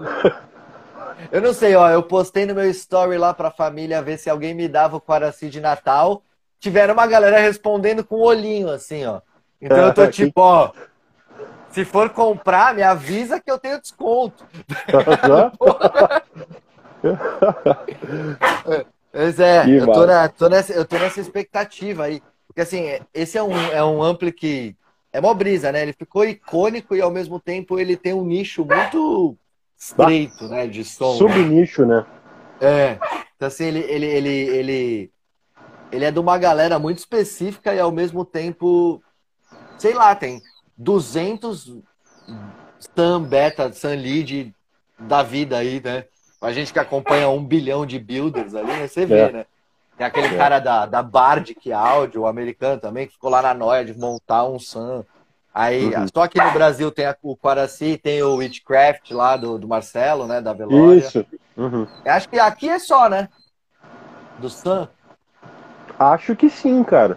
Eu não sei, ó, eu postei no meu story lá pra família ver se alguém me dava o Quaraci de Natal. Tiveram uma galera respondendo com o olhinho, assim, ó. Então eu tô tipo, ó, se for comprar, me avisa que eu tenho desconto. Mas (laughs) é, eu tô, na, tô, nessa, eu tô nessa expectativa aí. Porque assim, esse é um, é um ampli que é mó brisa, né? Ele ficou icônico e ao mesmo tempo ele tem um nicho muito estreito, né? De som. Né? Subnicho, né? É. Então assim, ele, ele, ele, ele, ele é de uma galera muito específica e ao mesmo tempo, sei lá, tem 200 Stan Beta, Stan Lead da vida aí, né? A gente que acompanha um bilhão de builders ali, né? Você vê, é. né? Tem aquele é. cara da, da Bardic Audio, o americano também, que ficou lá na noia de montar um Sam. Aí, uhum. só aqui no Brasil tem a, o Quaraci, tem o Witchcraft lá do, do Marcelo, né? Da Velória. Isso. Uhum. Acho que aqui é só, né? Do Sam. Acho que sim, cara.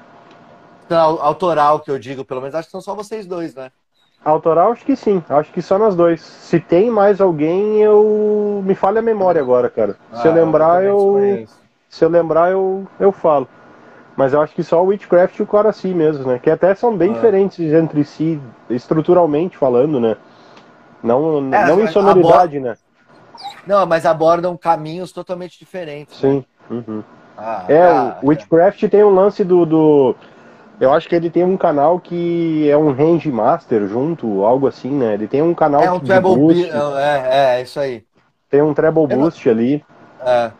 Então, autoral que eu digo, pelo menos, acho que são só vocês dois, né? Autoral, acho que sim. Acho que só nós dois. Se tem mais alguém, eu. Me falha a memória agora, cara. Ah, se eu lembrar, eu. Se eu lembrar, eu, eu falo. Mas eu acho que só o Witchcraft e o Coraci mesmo, né? Que até são bem ah. diferentes entre si, estruturalmente falando, né? Não, é, não em sonoridade, né? Não, mas abordam caminhos totalmente diferentes. Sim. Né? Uhum. Ah, é, ah, o Witchcraft tem um lance do, do eu acho que ele tem um canal que é um range master junto, algo assim, né? Ele tem um canal é um treble boost. É, é, é, isso aí. Tem um treble eu boost não... ali. É.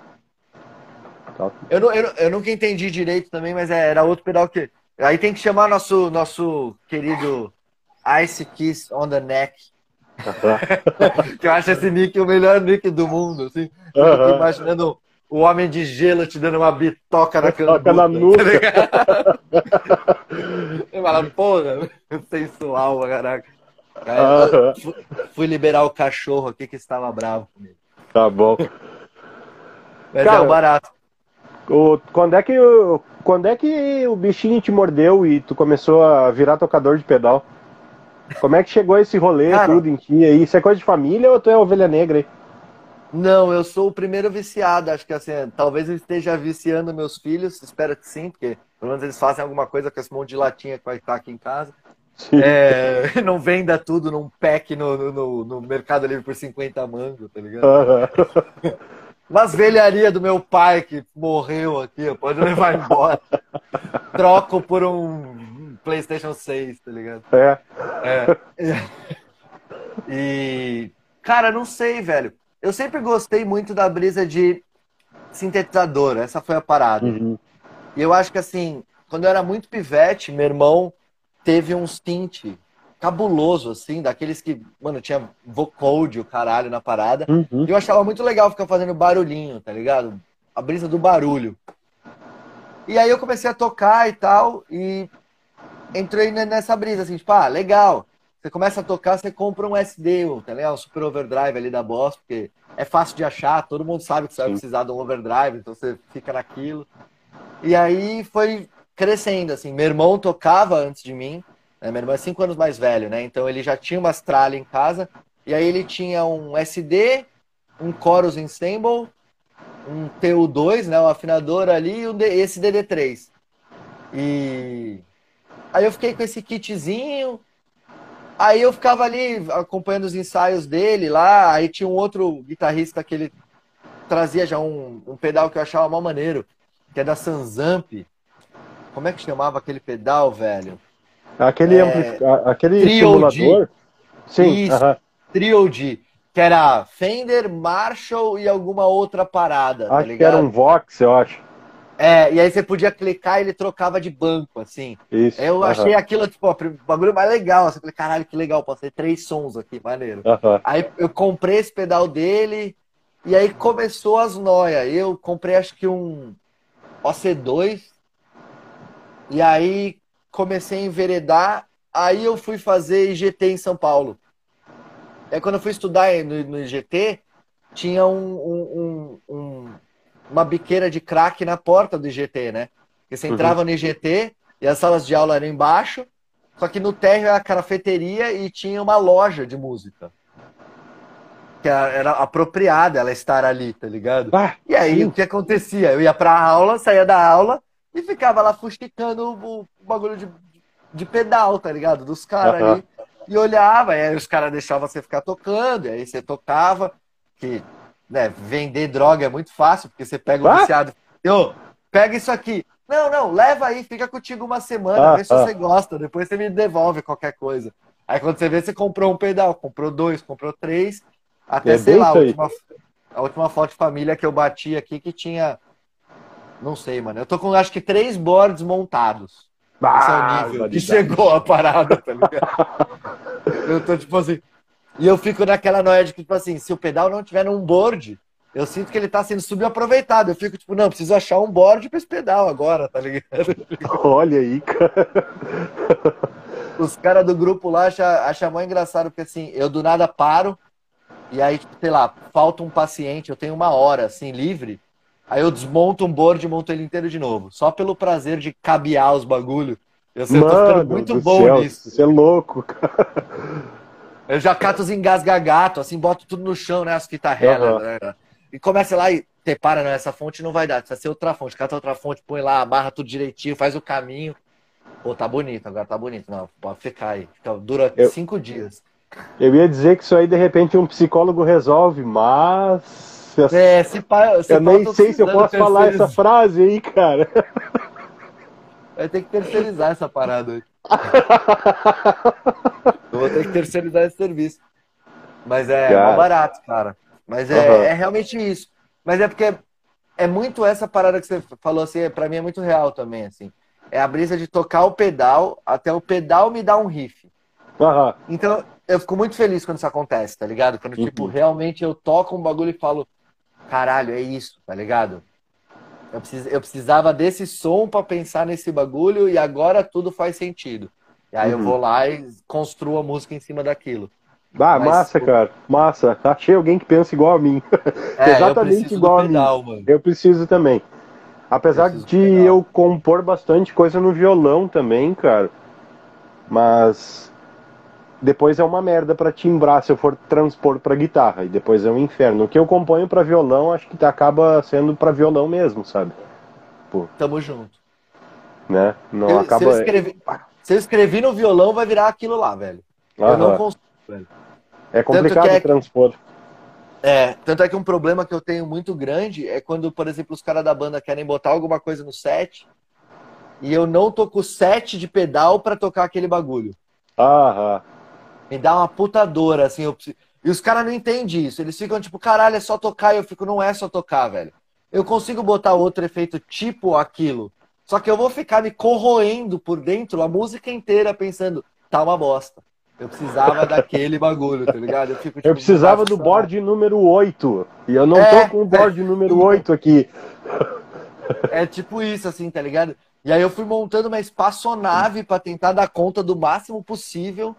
Tá. Eu, não, eu, eu nunca entendi direito também, mas é, era outro pedal que. Aí tem que chamar nosso, nosso querido Ice Kiss on the Neck. (laughs) que eu acho esse nick o melhor nick do mundo, assim. Eu fico imaginando o homem de gelo te dando uma bitoca na Toca na nuca. (laughs) Tá fala, porra, sensual, caraca. Cara, fui, fui liberar o cachorro aqui que estava bravo comigo. Tá bom. Mas Cara, é o barato. O, quando, é que, quando é que o bichinho te mordeu e tu começou a virar tocador de pedal? Como é que chegou esse rolê, Cara, tudo em ti aí? Isso é coisa de família ou tu é ovelha negra aí? Não, eu sou o primeiro viciado. Acho que assim, talvez eu esteja viciando meus filhos, espero que sim, porque pelo menos eles fazem alguma coisa com esse monte de latinha que vai estar aqui em casa. É, (laughs) não venda tudo num pack no, no, no, Mercado Livre por 50 mangos, tá ligado? Uhum. Umas velharia do meu pai que morreu aqui, pode levar embora. Troco por um PlayStation 6, tá ligado? É. é. (laughs) E, cara, não sei, velho. Eu sempre gostei muito da brisa de sintetizador, essa foi a parada. Uhum. E eu acho que assim, quando eu era muito pivete, meu irmão teve um synth cabuloso, assim, daqueles que, mano, tinha vocode, o caralho, na parada. Uhum. E eu achava muito legal ficar fazendo barulhinho, tá ligado? A brisa do barulho. E aí eu comecei a tocar e tal, e entrei nessa brisa, assim, tipo, ah, legal. Você começa a tocar, você compra um SD, tá ligado? Um super overdrive ali da Boss, porque é fácil de achar, todo mundo sabe que você vai precisar de um overdrive, então você fica naquilo. E aí foi crescendo, assim. Meu irmão tocava antes de mim, né? meu irmão é cinco anos mais velho, né? Então ele já tinha uma tralha em casa, e aí ele tinha um SD, um Chorus Ensemble, um TU2, né? Um afinador ali, e um esse DD3. E aí eu fiquei com esse kitzinho, Aí eu ficava ali acompanhando os ensaios dele lá. Aí tinha um outro guitarrista que ele trazia já um, um pedal que eu achava mal maneiro, que é da Sanzamp. Como é que chamava aquele pedal, velho? Aquele, é... aquele simulador? Sim. Isso, uh -huh. Trio. Que que era Fender, Marshall e alguma outra parada, tá Acho que ligado? era um Vox, eu acho. É, e aí você podia clicar e ele trocava de banco, assim. Isso. Eu aham, achei aquilo, tipo, ó, o bagulho mais legal. Assim, eu falei, caralho, que legal, posso ter três sons aqui, maneiro. aham. Aí eu comprei esse pedal dele e aí começou as noias. Eu comprei acho que um OC2 e aí comecei a enveredar. Aí eu fui fazer IGT em São Paulo. Aí quando eu fui estudar no, no IGT, tinha um, um- um- um- uma biqueira de crack na porta do IGT, né? Porque você Uhum. entrava no IGT e as salas de aula eram embaixo, só que no térreo era a cafeteria e tinha uma loja de música. Que era, apropriada ela estar ali, tá ligado? Ah, E aí sim. o que acontecia? Eu ia pra aula, saía da aula e ficava lá fuxicando o, bagulho de, de pedal, tá ligado? Dos caras Aham. ali. E olhava, e aí os caras deixavam você ficar tocando, e aí você tocava, que né, vender droga é muito fácil, porque você pega o Ah! viciado. Eu, pega isso aqui. Não, não, leva aí, fica contigo uma semana, Ah, vê se ah. você gosta, depois você me devolve qualquer coisa. Aí quando você vê, você comprou um pedal, comprou dois, comprou três, até, É sei lá, a última, a última foto de família que eu bati aqui que tinha. Não sei, mano. Eu tô com acho que três boards montados. Esse é o nível que chegou a parada, tá ligado? (laughs) eu tô tipo assim. E eu fico naquela noia de que, tipo assim, se o pedal não tiver num board, eu sinto que ele tá sendo subaproveitado. Eu fico tipo, não, preciso achar um board pra esse pedal agora, tá ligado? (laughs) Olha aí, cara. Os caras do grupo lá acham acha mó engraçado, porque assim, eu do nada paro, e aí, tipo, sei lá, falta um paciente, eu tenho uma hora, assim, livre, aí eu desmonto um board e monto ele inteiro de novo. Só pelo prazer de cabear os bagulho. Eu, sei, eu tô ficando muito bom céu, nisso. Você é louco, cara. Eu já cato os engasgagato, assim, boto tudo no chão, né? As fitarrelas, Aham. né? E começa lá e te para, não, essa fonte não vai dar, precisa ser outra fonte. Cata outra fonte, põe lá, amarra tudo direitinho, faz o caminho. Pô, tá bonito, agora tá bonito. Não, pode ficar aí. Fica- dura Eu- cinco dias. Eu ia dizer que isso aí de repente um psicólogo resolve, mas. É, se pá, se eu nem sei se eu posso falar essa frase aí, cara. Vai ter que terceirizar essa parada aí. (laughs) Eu vou ter que terceirizar esse serviço. Mas é Cara. barato, cara. Mas é, Aham. é realmente isso. Mas é porque é muito essa parada que você falou assim, pra mim é muito real também, assim. É a brisa de tocar o pedal até o pedal me dar um riff. Aham. Então, eu fico muito feliz quando isso acontece, tá ligado? Quando, Uhum. tipo, realmente eu toco um bagulho e falo, caralho, é isso, tá ligado? Eu, precis, eu precisava desse som pra pensar nesse bagulho e agora tudo faz sentido. E aí eu Uhum. vou lá e construo a música em cima daquilo. Ah, Mas, massa, pô- cara. Massa. Achei alguém que pensa igual a mim. (laughs) É, Exatamente eu igual do a mim. pedal, mano. Eu preciso também. Apesar Preciso de pedal. eu compor bastante coisa no violão também, cara. Mas depois é uma merda pra timbrar se eu for transpor pra guitarra. E depois é um inferno. O que eu componho pra violão, acho que acaba sendo pra violão mesmo, sabe? Tamo junto. Né? Não Eu- acaba. se, eu escrever, se eu escrever no violão, vai virar aquilo lá, velho. Eu não Aham. consigo, velho. É complicado que é- transpor. É, tanto é que um problema que eu tenho muito grande é quando, por exemplo, os caras da banda querem botar alguma coisa no set e eu não tô com o set de pedal pra tocar aquele bagulho. Aham. Me dá uma puta dor, assim. eu E os caras não entendem isso. Eles ficam tipo, caralho, é só tocar. E eu fico, não é só tocar, velho. Eu consigo botar outro efeito tipo aquilo. Só que eu vou ficar me corroendo por dentro a música inteira pensando, tá uma bosta. Eu precisava (laughs) daquele bagulho, tá ligado? Eu, fico, tipo, Eu precisava do board número 8. E eu não É. tô com o board número (laughs) 8 aqui. É tipo isso, assim, tá ligado? E aí eu fui montando uma espaçonave pra tentar dar conta do máximo possível.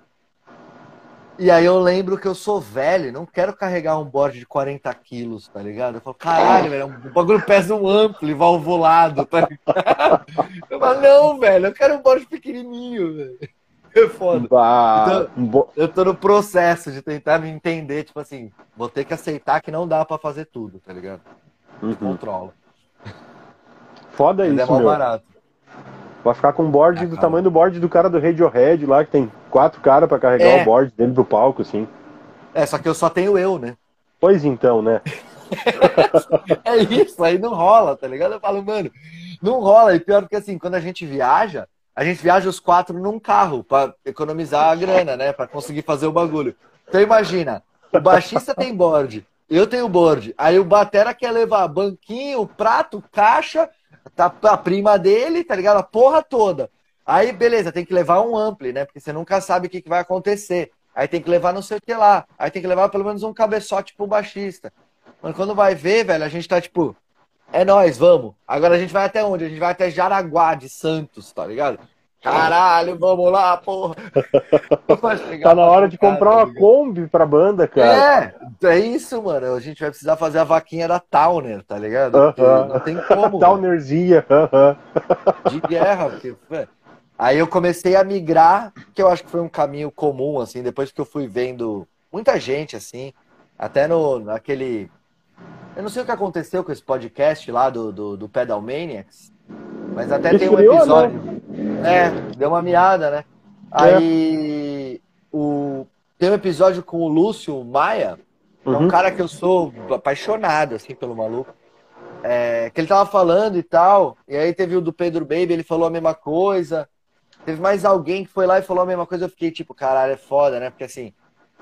E aí eu lembro que eu sou velho, não quero carregar um board de 40 quilos, tá ligado? Eu falo, caralho, velho, o bagulho pesa um ampli, valvulado, tá ligado? (laughs) Eu falo, não, velho, eu quero um board pequenininho, velho. É foda. Bo- Eu tô no processo de tentar me entender, tipo assim, vou ter que aceitar que não dá pra fazer tudo, tá ligado? Uhum. Controlo. Foda Mas é isso, mal meu. barato. Vai ficar com um board Ah, do tamanho do board do cara do Radiohead lá, que tem quatro caras pra carregar É. o board dele pro palco, assim. É, só que eu só tenho eu, né? Pois então, né? (laughs) É isso, aí não rola, tá ligado? Eu falo, mano, não rola. E pior que assim, quando a gente viaja, a gente viaja os quatro num carro pra economizar a grana, né? Pra conseguir fazer o bagulho. Então imagina, o baixista tem board, eu tenho board. Aí o batera quer levar banquinho, prato, caixa, tá a prima dele, tá ligado? A porra toda. Aí, beleza, tem que levar um ampli, né? Porque você nunca sabe o que, que vai acontecer. Aí tem que levar não sei o que lá. Aí tem que levar pelo menos um cabeçote pro baixista. Mas quando vai ver, velho, a gente tá tipo, é nós, vamos. Agora a gente vai até onde? A gente vai até Jaraguá de Santos, tá ligado? Caralho, vamos lá, porra. (laughs) tá na hora de comprar uma Kombi pra banda, cara. É, é isso, mano. A gente vai precisar fazer a vaquinha da Towner, tá ligado? Uh -huh. Não tem como. (laughs) Townerzinha. Uh -huh. De guerra, porque. Aí eu comecei a migrar, que eu acho que foi um caminho comum, assim, depois que eu fui vendo muita gente, assim, até no, naquele. Eu não sei o que aconteceu com esse podcast lá do, do, do Pedal Maniacs, mas até tem um né? episódio. É, deu uma miada, né? É. Aí o... tem um episódio com o Lúcio Maia, uhum. é um uhum. cara que eu sou apaixonado, assim, pelo maluco. É, que ele tava falando e tal, e aí teve o do Pedro Baby, ele falou a mesma coisa. Teve mais alguém que foi lá e falou a mesma coisa, eu fiquei tipo, caralho, é foda, né? Porque assim,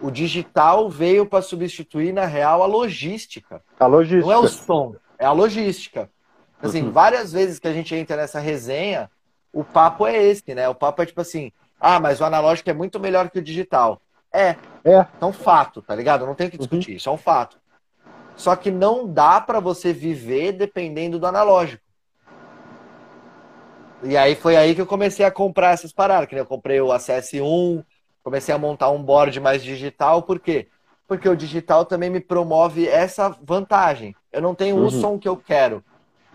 o digital veio para substituir, na real, a logística. A logística. Não é o som, é a logística. Assim, uhum. várias vezes que a gente entra nessa resenha, o papo é esse, né? O papo é tipo assim, ah, mas o analógico é muito melhor que o digital. É. É. É um fato, tá ligado? Não tem que discutir, uhum. isso é um fato. Só que não dá para você viver dependendo do analógico. E aí foi aí que eu comecei a comprar essas paradas, que eu comprei o ACS1, comecei a montar um board mais digital, por quê? Porque o digital também me promove essa vantagem. Eu não tenho uhum. o som que eu quero,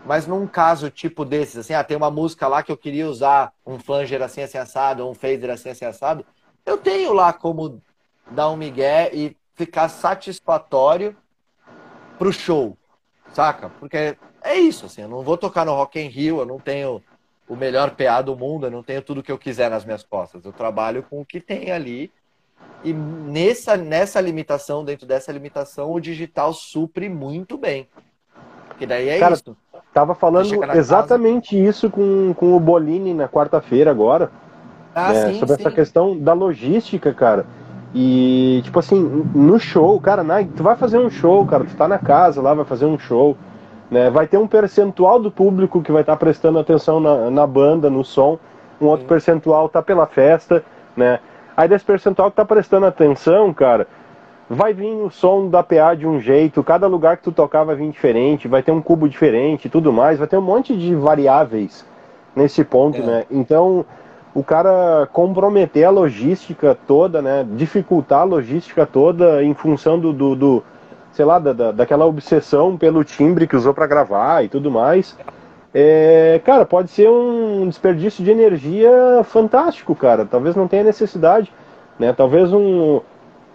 mas num caso tipo desses, assim, ah, tem uma música lá que eu queria usar um flanger assim, assim assado, um phaser assim, assim assado, eu tenho lá como dar um migué e ficar satisfatório pro show, saca? Porque é isso, assim, eu não vou tocar no Rock in Rio, eu não tenho o melhor PA do mundo, eu não tenho tudo que eu quiser nas minhas costas, eu trabalho com o que tem ali e nessa, nessa limitação, dentro dessa limitação, o digital supre muito bem. Que daí é Cara, isso. Tava falando exatamente casa. isso com, com o Bolini na quarta-feira agora. Ah, né, sim, sobre sim. essa questão da logística, cara. E, tipo assim, no show, cara, na, tu vai fazer um show, cara, tu tá na casa lá, vai fazer um show, né? Vai ter um percentual do público que vai estar tá prestando atenção na, na banda, no som, um outro percentual tá pela festa, né? Aí desse percentual que tá prestando atenção, cara, vai vir o som da PA de um jeito, cada lugar que tu tocar vai vir diferente, vai ter um cubo diferente tudo mais, vai ter um monte de variáveis nesse ponto, é. né? Então, o cara comprometer a logística toda, né? Dificultar a logística toda em função do, do, do sei lá, da, da, daquela obsessão pelo timbre que usou para gravar e tudo mais. É, cara, pode ser um desperdício de energia fantástico, cara. Talvez não tenha necessidade, né? Talvez um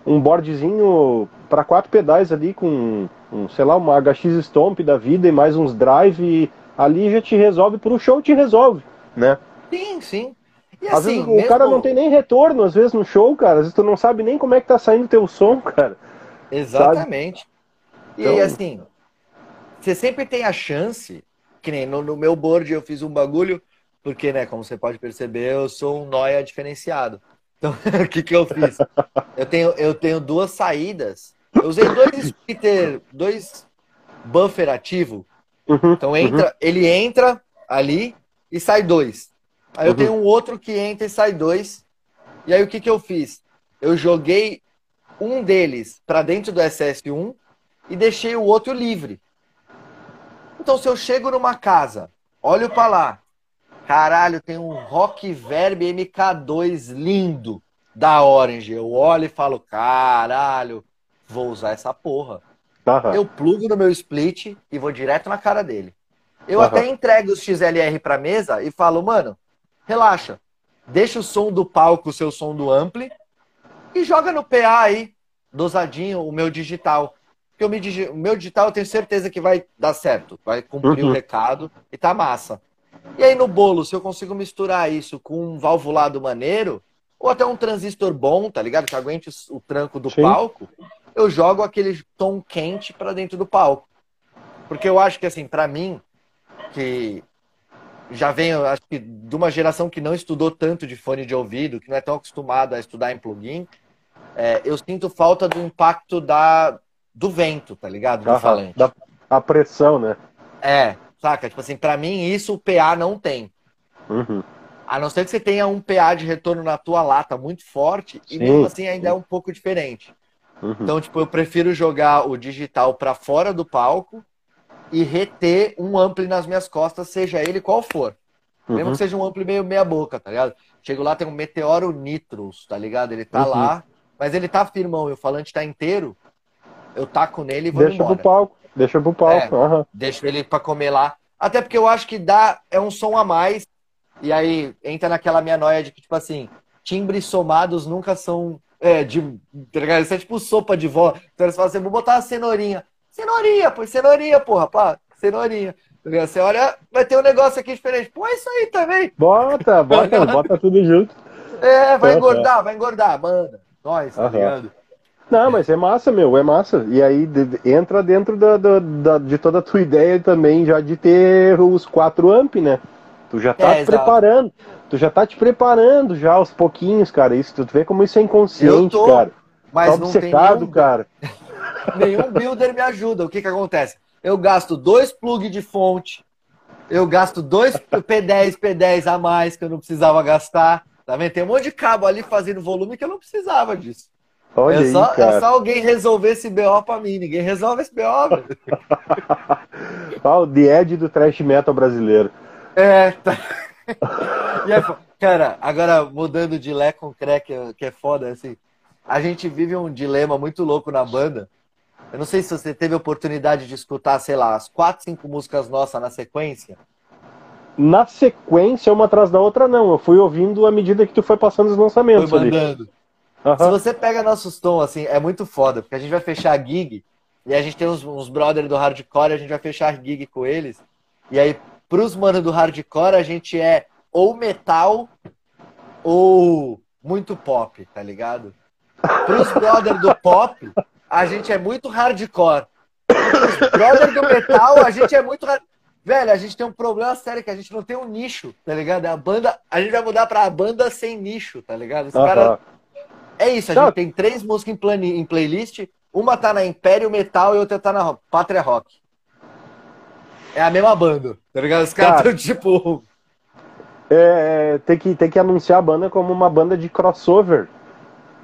um boardzinho para quatro pedais ali com, um, sei lá, uma HX Stomp da vida e mais uns drive ali já te resolve, para o show te resolve, né? Sim, sim. E às assim, vezes mesmo... o cara não tem nem retorno, às vezes, no show, cara. Às vezes tu não sabe nem como é que tá saindo teu som, (laughs) cara. Exatamente. Sabe? E então... assim, você sempre tem a chance, que nem no, no, meu board eu fiz um bagulho, porque, né, como você pode perceber, eu sou um noia diferenciado. Então, (laughs) o que, que eu fiz? Eu tenho, eu tenho duas saídas. Eu usei dois splitter, dois buffer ativo. Uhum, então entra, uhum. ele entra ali e sai dois. Aí eu uhum. tenho um outro que entra e sai dois. E aí o que, que eu fiz? Eu joguei um deles para dentro do SS1 e deixei o outro livre. Então se eu chego numa casa, olho para lá, Caralho, tem um Rock Verb MK2 lindo da Orange. Eu olho e falo, caralho, vou usar essa porra. Uhum. Eu plugo no meu split e vou direto na cara dele. Eu uhum. até entrego os XLR pra mesa e falo, mano, relaxa. Deixa o som do palco, o seu som do ampli e joga no PA aí, dosadinho, o meu digital. Porque o meu digital eu tenho certeza que vai dar certo. Vai cumprir uhum. o recado e tá massa. E aí no bolo, se eu consigo misturar isso com um valvulado maneiro, ou até um transistor bom, tá ligado? Que aguente o tranco do Sim. palco, eu jogo aquele tom quente para dentro do palco. Porque eu acho que, assim, para mim, que já venho, acho que, de uma geração que não estudou tanto de fone de ouvido, que não é tão acostumado a estudar em plugin, é, eu sinto falta do impacto da, do vento, tá ligado? Do falante. da- a pressão, né? É, saca? Tipo assim, pra mim isso o PA não tem. Uhum. A não ser que você tenha um PA de retorno na tua lata muito forte, e Sim, mesmo assim ainda sim. é um pouco diferente. Uhum. Então, tipo, eu prefiro jogar o digital pra fora do palco e reter um ampli nas minhas costas, seja ele qual for. Mesmo Uhum. que seja um ampli meio meia boca, tá ligado? Chego lá, tem um Meteoro Nitros, tá ligado? Ele tá Uhum. lá, mas ele tá firmão e o falante tá inteiro. Eu taco nele e vou Deixa embora. pro palco, deixa pro palco. aham. Deixo ele pra comer lá. Até porque eu acho que dá, é um som a mais. E aí entra naquela minha noia de que, tipo assim, timbres somados nunca são. É, de. Tá ligado? Isso é tipo sopa de vó. Então eles falam assim: vou botar uma cenourinha. Cenourinha, pô, cenourinha, porra, pá, cenourinha. Você olha, vai ter um negócio aqui diferente. Pô, é isso aí também. Bota, bota, (laughs) bota tudo junto. É, vai engordar, vai engordar, manda. Nós, tá ligado? Não, mas é massa, meu, é massa. E aí de- entra dentro da, da- da- de toda a tua ideia também já de ter os quatro amp, né? Tu já tá É, te exato. preparando. Tu já tá te preparando já aos pouquinhos, cara. Isso, tu vê como isso é inconsciente, Eu tô, cara. Mas tá não tem obcecado, cara. (laughs) nenhum builder me ajuda. O que que acontece? Eu gasto dois plugs de fonte, eu gasto dois P10, P10 a mais que eu não precisava gastar. Tá vendo? Tem um monte de cabo ali fazendo volume que eu não precisava disso. Olha é, aí, só, é só alguém resolver esse BO pra mim. Ninguém resolve esse BO. Ah, o (laughs) The Edge do thrash metal brasileiro. É, tá. (laughs) Fo- cara, agora mudando de Lé com Cré, que é, que é foda, assim. A gente vive um dilema muito louco na banda. Eu não sei se você teve a oportunidade de escutar, sei lá, as quatro, cinco músicas nossas na sequência. Na sequência, uma atrás da outra, não. Eu fui ouvindo à medida que tu foi passando os Foi lançamentos ali. mandando. Se Aham. você pega nossos tons, assim, é muito foda, porque a gente vai fechar a gig, e a gente tem uns, uns brothers do hardcore, a gente vai fechar a gig com eles, e aí, pros manos do hardcore, a gente é ou metal ou muito pop, tá ligado? Pros brothers do pop, a gente é muito hardcore. Pros brothers do metal, a gente é muito hard... Velho, a gente tem um problema sério que a gente não tem um nicho, tá ligado? A banda, a gente vai mudar pra banda sem nicho, tá ligado? Os caras Aham. é isso, a gente tem três músicas em, plani- em playlist. Uma tá na Império Metal e outra tá na Pátria Rock. É a mesma banda, tá ligado? Os caras Cara. tão tipo. É, tem, que, tem que anunciar a banda como uma banda de crossover.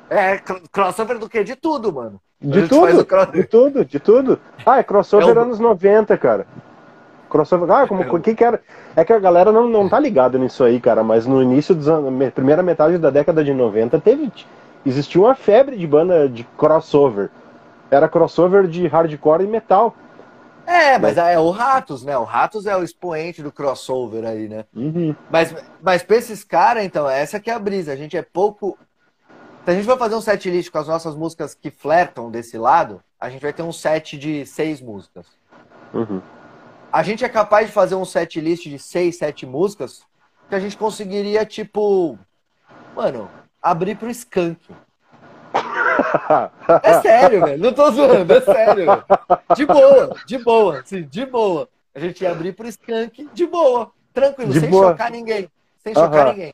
É cr- crossover do quê? De tudo, mano. De tudo, de tudo, de tudo. Ah, é crossover É o- anos 90, cara. Crossover. Ah, como É que que era? É que a galera não, não tá ligada nisso aí, cara, mas no início dos anos, me- primeira metade da década de 90, teve existia uma febre de banda de crossover. Era crossover de hardcore e metal. É, mas é o Ratos, né? O Ratos é o expoente do crossover aí, né? Uhum. Mas, mas pra esses caras, então, essa que é a brisa. A gente é pouco. Se a gente for fazer um set list com as nossas músicas que flertam desse lado, a gente vai ter um set de seis músicas. Uhum. a gente é capaz de fazer um set list de seis, sete músicas que a gente conseguiria, tipo, mano, abrir pro Skank. É sério, velho. Não tô zoando, é sério. velho. De boa, de boa, sim, de boa. A gente ia abrir pro Skank de boa, tranquilo, De sem boa. chocar ninguém. Sem chocar Aham. ninguém.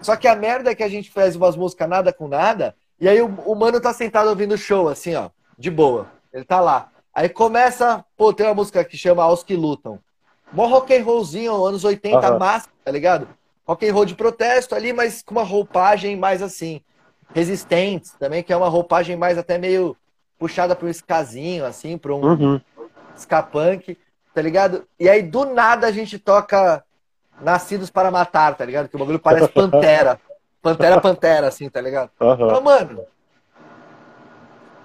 Só que a merda é que a gente faz umas músicas nada com nada, e aí o, o mano tá sentado ouvindo o show, assim, ó, de boa. Ele tá lá. Aí começa, pô, tem uma música que chama Aos Que Lutam. Mó rock and rollzinho, anos 80, Aham. massa, tá ligado? Rock and roll de protesto ali, mas com uma roupagem mais assim, resistentes também, que é uma roupagem mais até meio puxada para um escazinho, assim, para um Uhum. ska punk, tá ligado? E aí do nada a gente toca Nascidos para Matar, tá ligado? Que o bagulho parece Pantera. Pantera, Pantera, assim, tá ligado? Aham. Mas, mano,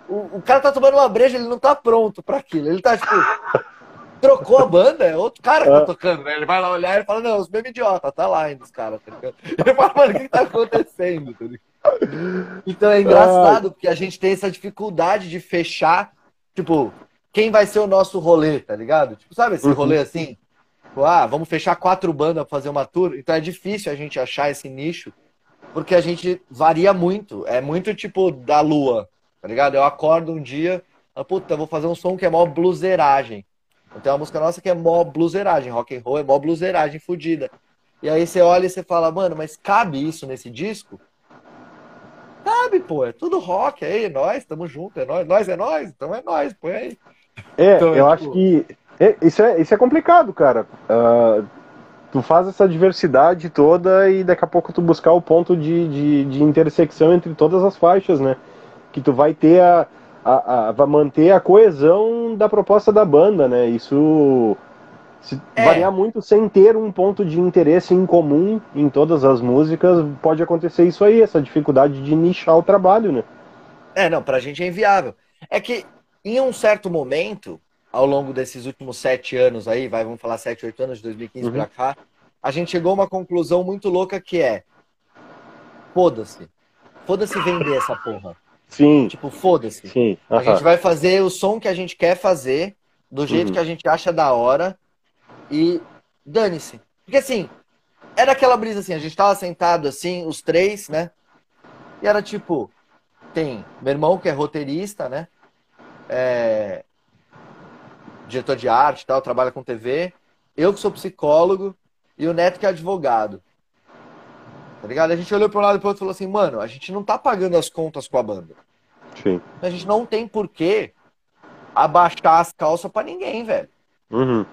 o, o cara tá tomando uma breja, ele não tá pronto pra aquilo. Ele tá, tipo, trocou a banda, é outro cara que tá tocando, né? Ele vai lá olhar e fala, não, os mesmos idiota, tá lá ainda os caras, tá ligado? (laughs) Ele fala, mano, o que que tá acontecendo, tá? Então é engraçado, porque a gente tem essa dificuldade de fechar, tipo, quem vai ser o nosso rolê, tá ligado? Tipo, sabe esse Uhum. rolê assim? Tipo, ah, vamos fechar quatro bandas pra fazer uma tour. Então é difícil a gente achar esse nicho, porque a gente varia muito. É muito tipo da lua, tá ligado? Eu acordo um dia, ah, puta, eu vou fazer um som que é mó bluseiragem. Tem uma música nossa que é mó bluseiragem, rock and roll é mó bluseiragem fodida. E aí você olha e você fala, mano, mas cabe isso nesse disco? Cabe, sabe, pô, é tudo rock aí, é nós, tamo junto, é nós, nós é nós, então é nós, põe aí. É, Então, eu tipo- acho que é, isso, é, isso é complicado, cara. Ah, tu faz essa diversidade toda e daqui a pouco tu buscar o ponto de, de, de intersecção entre todas as faixas, né? Que tu vai ter a, a, a- vai manter a coesão da proposta da banda, né? Isso se É. variar muito sem ter um ponto de interesse em comum em todas as músicas, pode acontecer isso aí, essa dificuldade de nichar o trabalho, né? É, não, pra gente é inviável. É que em um certo momento, ao longo desses últimos sete anos aí, vai, vamos falar sete, oito anos, de 2015 Uhum. pra cá, a gente chegou a uma conclusão muito louca que é foda-se. Foda-se vender essa porra. Sim, Tipo, foda-se. sim. A aham. gente vai fazer o som que a gente quer fazer, do jeito Uhum. que a gente acha da hora, e dane-se. Porque assim, era aquela brisa assim, a gente tava sentado assim, os três, né? E era tipo, tem meu irmão que é roteirista, né? É, diretor de arte tal, trabalha com TV. Eu que sou psicólogo e o Neto que é advogado. Tá ligado? A gente olhou para um lado e pro outro e falou assim, mano, a gente não tá pagando as contas com a banda. Sim. A gente não tem por que abaixar as calças pra ninguém, velho. Uhum.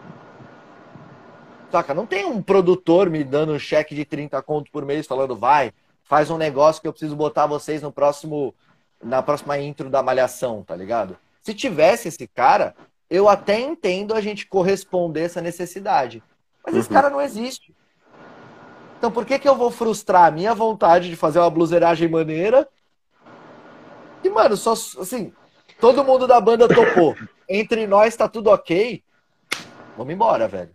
Saca? Não tem um produtor me dando um cheque de 30 conto por mês falando, vai, faz um negócio que eu preciso botar vocês no próximo, na próxima intro da malhação, tá ligado? Se tivesse esse cara, eu até entendo a gente corresponder essa necessidade. Mas esse Uhum. cara não existe. Então por que, que eu vou frustrar a minha vontade de fazer uma bluseiragem maneira? E, mano, só assim, todo mundo da banda topou. (coughs) Entre nós tá tudo ok. Vamos embora, velho.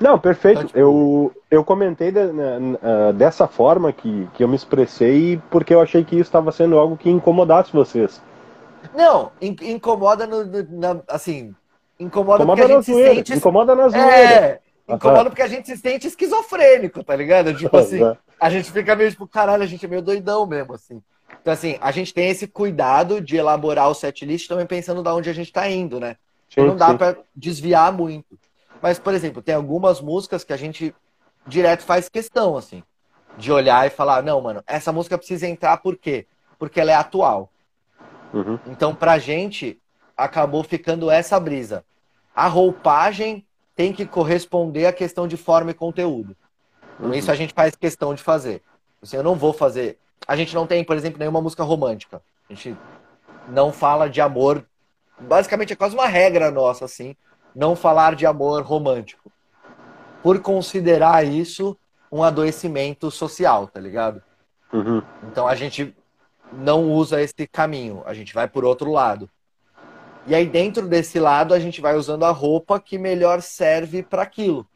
Não, perfeito. Então, tipo- Eu, eu comentei de- na- na- dessa forma que, que eu me expressei porque eu achei que isso estava sendo algo que incomodasse vocês. Não, in- incomoda no, no- na- assim, incomoda, Incomoda porque a gente se zoeira. sente Incomoda na zoeira. é, incomoda Aham. porque a gente se sente esquizofrênico, tá ligado? Tipo assim, Aham. a gente fica meio tipo, caralho, a gente é meio doidão mesmo assim. Então assim, a gente tem esse cuidado de elaborar o setlist também pensando da onde a gente tá indo, né? Sim, não dá pra desviar muito. Mas, por exemplo, tem algumas músicas que a gente direto faz questão, assim, de olhar e falar, não, mano, essa música precisa entrar por quê? Porque ela é atual. Uhum. Então, pra gente, acabou ficando essa brisa. A roupagem tem que corresponder à questão de forma e conteúdo. Uhum. Isso a gente faz questão de fazer. Assim, eu não vou fazer. A gente não tem, por exemplo, nenhuma música romântica. A gente não fala de amor. Basicamente é quase uma regra nossa, assim, não falar de amor romântico. Por considerar isso um adoecimento social, tá ligado? Uhum. Então a gente não usa esse caminho, a gente vai por outro lado. E aí dentro desse lado a gente vai usando a roupa que melhor serve para aquilo.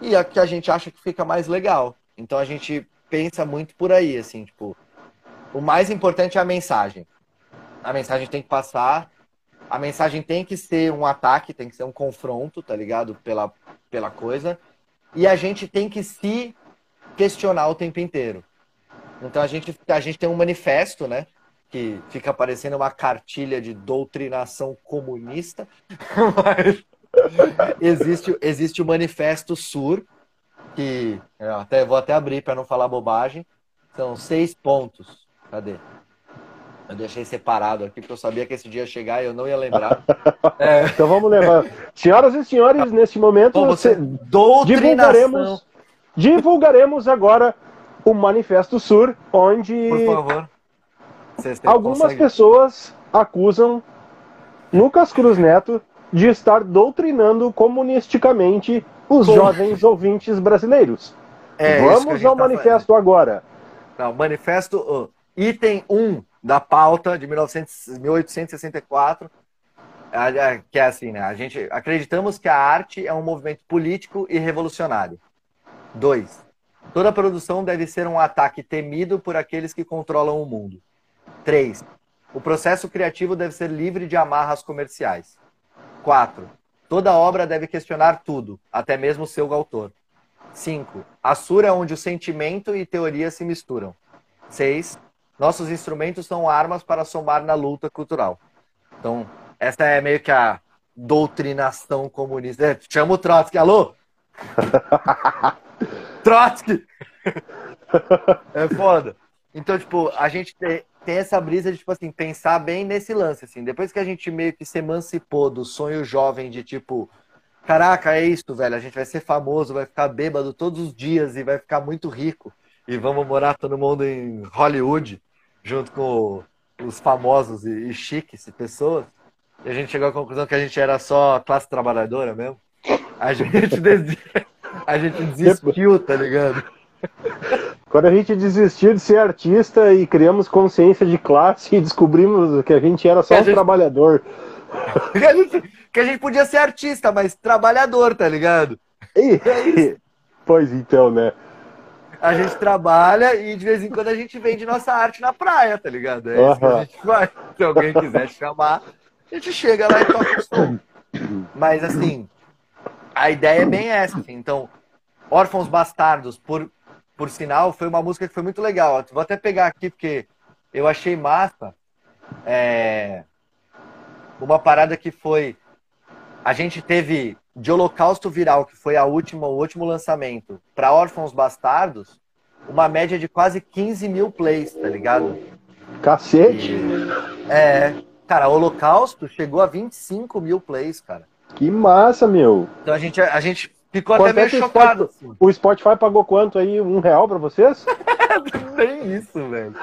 E a que a gente acha que fica mais legal. Então a gente pensa muito por aí, assim, tipo, o mais importante é a mensagem. A mensagem tem que passar, a mensagem tem que ser um ataque, tem que ser um confronto, tá ligado? Pela, pela coisa. E a gente tem que se questionar o tempo inteiro. Então a gente, a gente tem um manifesto, né? Que fica parecendo uma cartilha de doutrinação comunista. (laughs) Mas existe, existe o Manifesto Sur, que eu até, vou até abrir para não falar bobagem. São seis pontos. Cadê? Eu deixei separado aqui porque eu sabia que esse dia ia chegar e eu não ia lembrar. (laughs) É, Então vamos levar. Senhoras e senhores, neste momento como você, divulgaremos, divulgaremos agora o Manifesto Sur, onde Por favor. Vocês algumas conseguem- pessoas acusam Lucas Cruz Neto de estar doutrinando comunisticamente os Como? jovens ouvintes brasileiros. É Vamos ao tá manifesto agora. Não, manifesto, ó, item 1 da pauta de 1900 1864, a- a- que é assim, né? A gente acreditamos que a arte é um movimento político e revolucionário. 2. Toda produção deve ser um ataque temido por aqueles que controlam o mundo. 3. O processo criativo deve ser livre de amarras comerciais. 4. Toda obra deve questionar tudo, até mesmo seu autor. 5. A sura é onde o sentimento e teoria se misturam. 6. Nossos instrumentos são armas para somar na luta cultural. Então, essa é meio que a doutrinação comunista. É, Chama o Trotsky. Alô? (laughs) Trotsky! (laughs) É foda. Então, tipo, a gente tem. essa brisa de, tipo assim, pensar bem nesse lance, assim. Depois que a gente meio que se emancipou do sonho jovem de, tipo, caraca, é isso, velho, a gente vai ser famoso, vai ficar bêbado todos os dias e vai ficar muito rico. E vamos morar todo mundo em Hollywood, junto com os famosos e, e chiques e pessoas. E a gente chegou à conclusão que a gente era só classe trabalhadora mesmo. A gente, (laughs) des... a gente desistiu, tá ligado? (laughs) Quando a gente desistiu de ser artista e criamos consciência de classe e descobrimos que a gente era só um gente... trabalhador. (laughs) que, a gente, que a gente podia ser artista, mas trabalhador, tá ligado? E, é pois então, né? A gente trabalha e de vez em quando a gente vende nossa arte na praia, tá ligado? É isso que a gente faz. Se alguém quiser chamar, a gente chega lá e toca o som. Mas assim, a ideia é bem essa. Assim. Então, Órfãos Bastardos, por, por sinal, foi uma música que foi muito legal. Vou até pegar aqui porque eu achei massa. É, uma parada que foi. A gente teve de Holocausto Viral, que foi a última, o último lançamento, para Órfãos Bastardos, uma média de quase 15 mil plays, tá ligado? Cacete! E, é, cara, Holocausto chegou a 25 mil plays, cara. Que massa, meu! Então a gente, a gente ficou Quanto até meio é chocado. O Spotify, assim. o Spotify pagou quanto aí? Um real para vocês? (laughs) Nem isso, velho.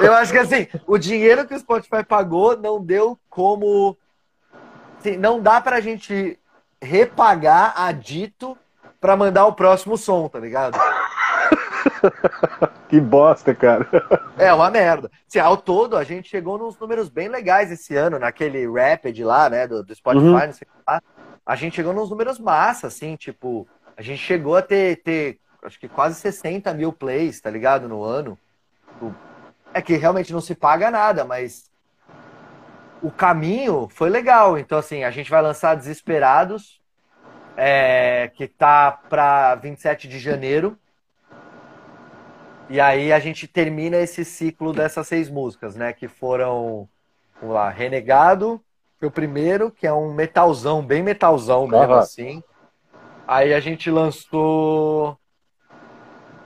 Eu acho que assim, o dinheiro que o Spotify pagou não deu como assim, não dá pra gente repagar a Dito pra mandar o próximo som, tá ligado? (laughs) que bosta, cara. É uma merda. Se ao todo, a gente chegou nos números bem legais esse ano, naquele Rapid lá, né, do, do Spotify, uhum. não sei lá. A gente chegou nos números massa, assim, tipo, a gente chegou a ter, ter acho que quase 60 mil plays, tá ligado, no ano. É que realmente não se paga nada, mas o caminho foi legal. Então, assim, a gente vai lançar Desesperados, é, que tá para 27 de janeiro. E aí a gente termina esse ciclo dessas seis músicas, né? Que foram, vamos lá, Renegado, foi o primeiro, que é um metalzão, bem metalzão mesmo, uhum. assim. Aí a gente lançou.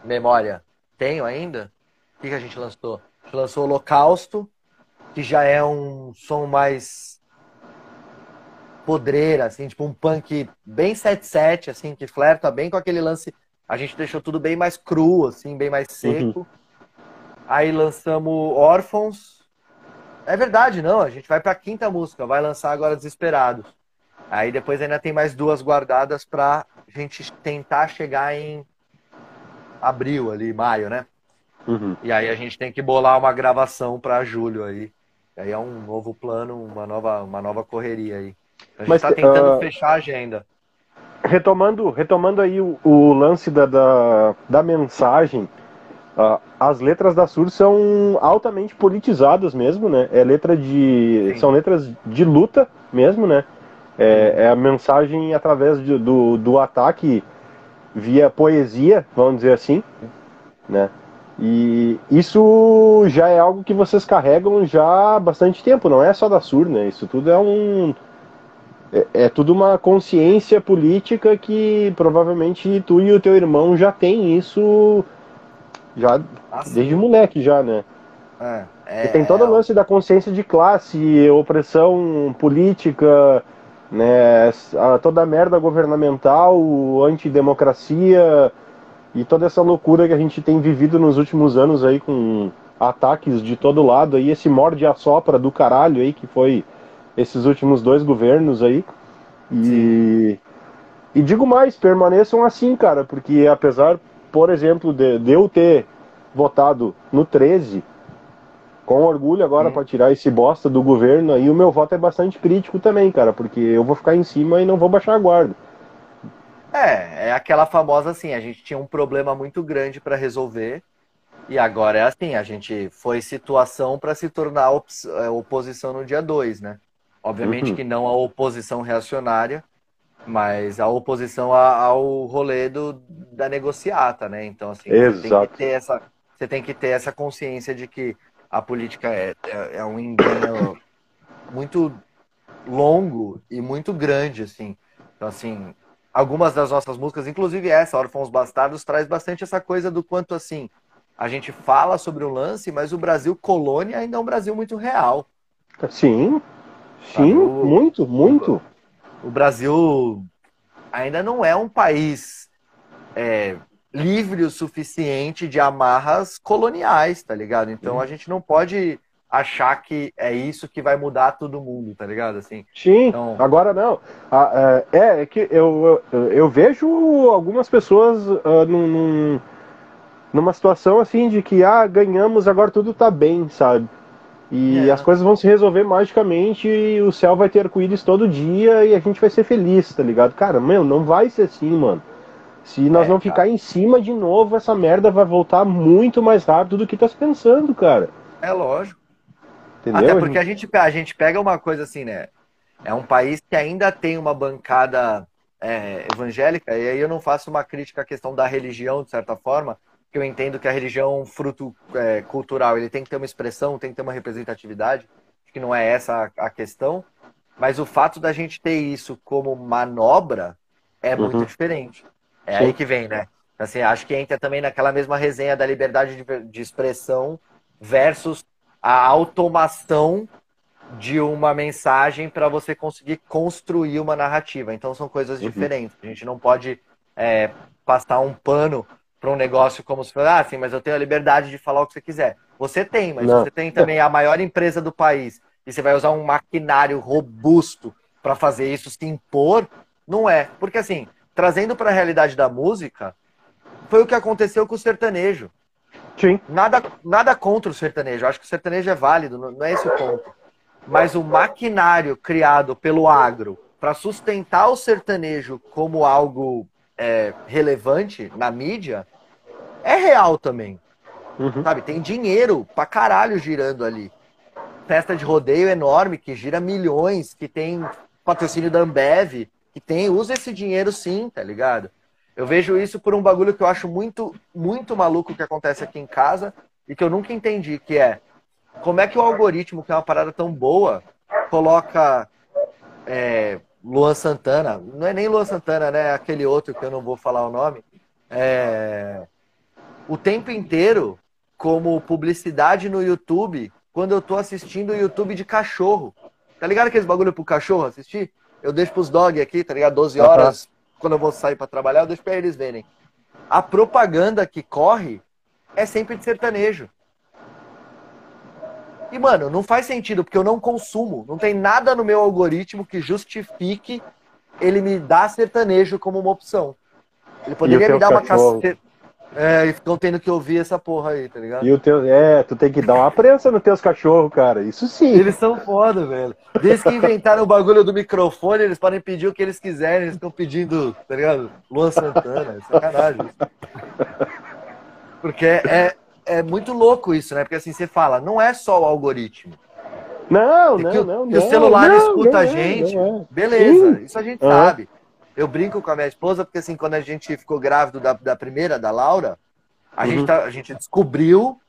Memória. Tenho ainda? O que, que a gente lançou? A gente lançou Holocausto, que já é um som mais podreira, assim, tipo um punk bem 7-7, assim, que flerta bem com aquele lance. A gente deixou tudo bem mais cru, assim, bem mais seco. Uhum. Aí lançamos Órfãos. É verdade, não. A gente vai pra quinta música, vai lançar agora Desesperados. Aí depois ainda tem mais duas guardadas pra gente tentar chegar em abril ali, maio, né? Uhum. E aí a gente tem que bolar uma gravação para julho aí. Aí é um novo plano, uma nova, uma nova correria aí. A gente está tentando uh, fechar a agenda. Retomando, retomando aí o, o lance da, da, da mensagem, uh, as letras da Sur são altamente politizadas mesmo, né? É letra de, Sim. são letras de luta mesmo, né? É, é a mensagem através de, do, do ataque via poesia, vamos dizer assim, né? E isso já é algo que vocês carregam já há bastante tempo, não é só da Sur, né? Isso tudo é um. É, é tudo uma consciência política que provavelmente tu e o teu irmão já tem isso já assim. desde moleque já, né? É, é, tem todo o lance da consciência de classe, opressão política, né? Toda a merda governamental, antidemocracia, e toda essa loucura que a gente tem vivido nos últimos anos aí com ataques de todo lado aí, esse morde a sopra do caralho aí que foi esses últimos dois governos aí. E, e digo mais, permaneçam assim, cara, porque apesar, por exemplo, de, de eu ter votado no 13 com orgulho agora para tirar esse bosta do governo aí, o meu voto é bastante crítico também, cara, porque eu vou ficar em cima e não vou baixar a guarda. É, é aquela famosa assim, a gente tinha um problema muito grande para resolver e agora é assim, a gente foi situação para se tornar op é, oposição no dia 2, né? Obviamente uhum. que não a oposição reacionária, mas a oposição ao rolê do, da negociata, né? Então, assim, Exato. você tem, que ter essa, você tem que ter essa consciência de que a política é, é, é um engano muito longo e muito grande, assim. Então, assim, algumas das nossas músicas, inclusive essa, Órfãos Bastardos, traz bastante essa coisa do quanto assim a gente fala sobre o lance, mas o Brasil colônia ainda é um Brasil muito real. Sim, sim, o, muito, muito. O, o, Brasil ainda não é um país é, livre o suficiente de amarras coloniais, tá ligado? Então a gente não pode achar que é isso que vai mudar todo mundo, tá ligado? Assim. Sim, então... agora não. Ah, é, é que eu, eu, eu, vejo algumas pessoas num, num, numa situação assim de que ah, ganhamos, agora tudo tá bem, sabe? E é. as coisas vão se resolver magicamente, e o céu vai ter arco-íris todo dia e a gente vai ser feliz, tá ligado? Cara, meu, não vai ser assim, mano. Se nós é, não ficar cara. em cima de novo, essa merda vai voltar muito mais rápido do que tá se pensando, cara. É lógico. Entendeu? Até porque a gente, a gente pega uma coisa assim, né? É um país que ainda tem uma bancada é, evangélica, e aí eu não faço uma crítica à questão da religião, de certa forma, eu entendo que a religião é fruto é, cultural, ele tem que ter uma expressão, tem que ter uma representatividade, que não é essa a, a questão, mas o fato da gente ter isso como manobra é uhum. muito diferente. É Sim. aí que vem, né? Assim, acho que entra também naquela mesma resenha da liberdade de, de expressão versus a automação de uma mensagem para você conseguir construir uma narrativa. Então são coisas uhum. diferentes. A gente não pode é, passar um pano para um negócio como se fosse, ah, sim, mas eu tenho a liberdade de falar o que você quiser. Você tem, mas não. você tem também a maior empresa do país e você vai usar um maquinário robusto para fazer isso se impor, não é. Porque assim, trazendo para a realidade da música, foi o que aconteceu com o sertanejo. Sim. Nada, nada contra o sertanejo. Acho que o sertanejo é válido, não é esse o ponto. Mas o maquinário criado pelo agro para sustentar o sertanejo como algo é, relevante na mídia é real também. Uhum. Sabe? Tem dinheiro pra caralho girando ali. Festa de rodeio enorme que gira milhões, que tem patrocínio da Ambev, que tem, usa esse dinheiro sim, tá ligado? Eu vejo isso por um bagulho que eu acho muito, muito maluco que acontece aqui em casa e que eu nunca entendi, que é como é que o algoritmo, que é uma parada tão boa, coloca é, Luan Santana, não é nem Luan Santana, né? É aquele outro que eu não vou falar o nome, é, o tempo inteiro como publicidade no YouTube quando eu tô assistindo o YouTube de cachorro. Tá ligado aqueles bagulho pro cachorro assistir? Eu deixo pros dog aqui, tá ligado? 12 horas, quando eu vou sair para trabalhar, eu deixo para eles verem. A propaganda que corre é sempre de sertanejo. E, mano, não faz sentido, porque eu não consumo. Não tem nada no meu algoritmo que justifique ele me dar sertanejo como uma opção. Ele poderia me dar uma cacete. É, e ficam tendo que ouvir essa porra aí, tá ligado? E o teu. É, tu tem que dar uma prensa nos teus cachorros, cara. Isso sim. Eles são foda, velho. Desde que inventaram o bagulho do microfone, eles podem pedir o que eles quiserem. Eles estão pedindo, tá ligado? Luan Santana, é sacanagem. Porque é, é muito louco isso, né? Porque assim, você fala, não é só o algoritmo. Não, não, não. Que o celular não, escuta não, a gente. Não, beleza, Sim. isso a gente uhum. sabe. Eu brinco com a minha esposa, porque assim, quando a gente ficou grávido da, da primeira, da Laura, a, uhum. gente tá, a gente descobriu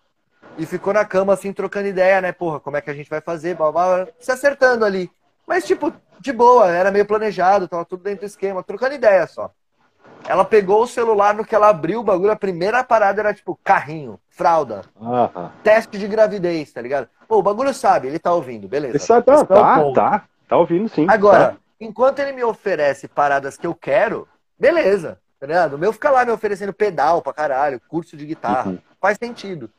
e ficou na cama, assim, trocando ideia, né? Porra, como é que a gente vai fazer? Blá, blá, se acertando ali. Mas, tipo, de boa, era meio planejado, tava tudo dentro do esquema, trocando ideia só. Ela pegou o celular no que ela abriu o bagulho, a primeira parada era tipo carrinho, fralda, uhum. teste de gravidez, tá ligado? Pô, o bagulho sabe, ele tá ouvindo, beleza. Ele sabe, tá, tá, tá, tá ouvindo sim. Agora, tá enquanto ele me oferece paradas que eu quero, beleza, tá ligado? O meu fica lá me oferecendo pedal pra caralho, curso de guitarra, uhum. faz sentido.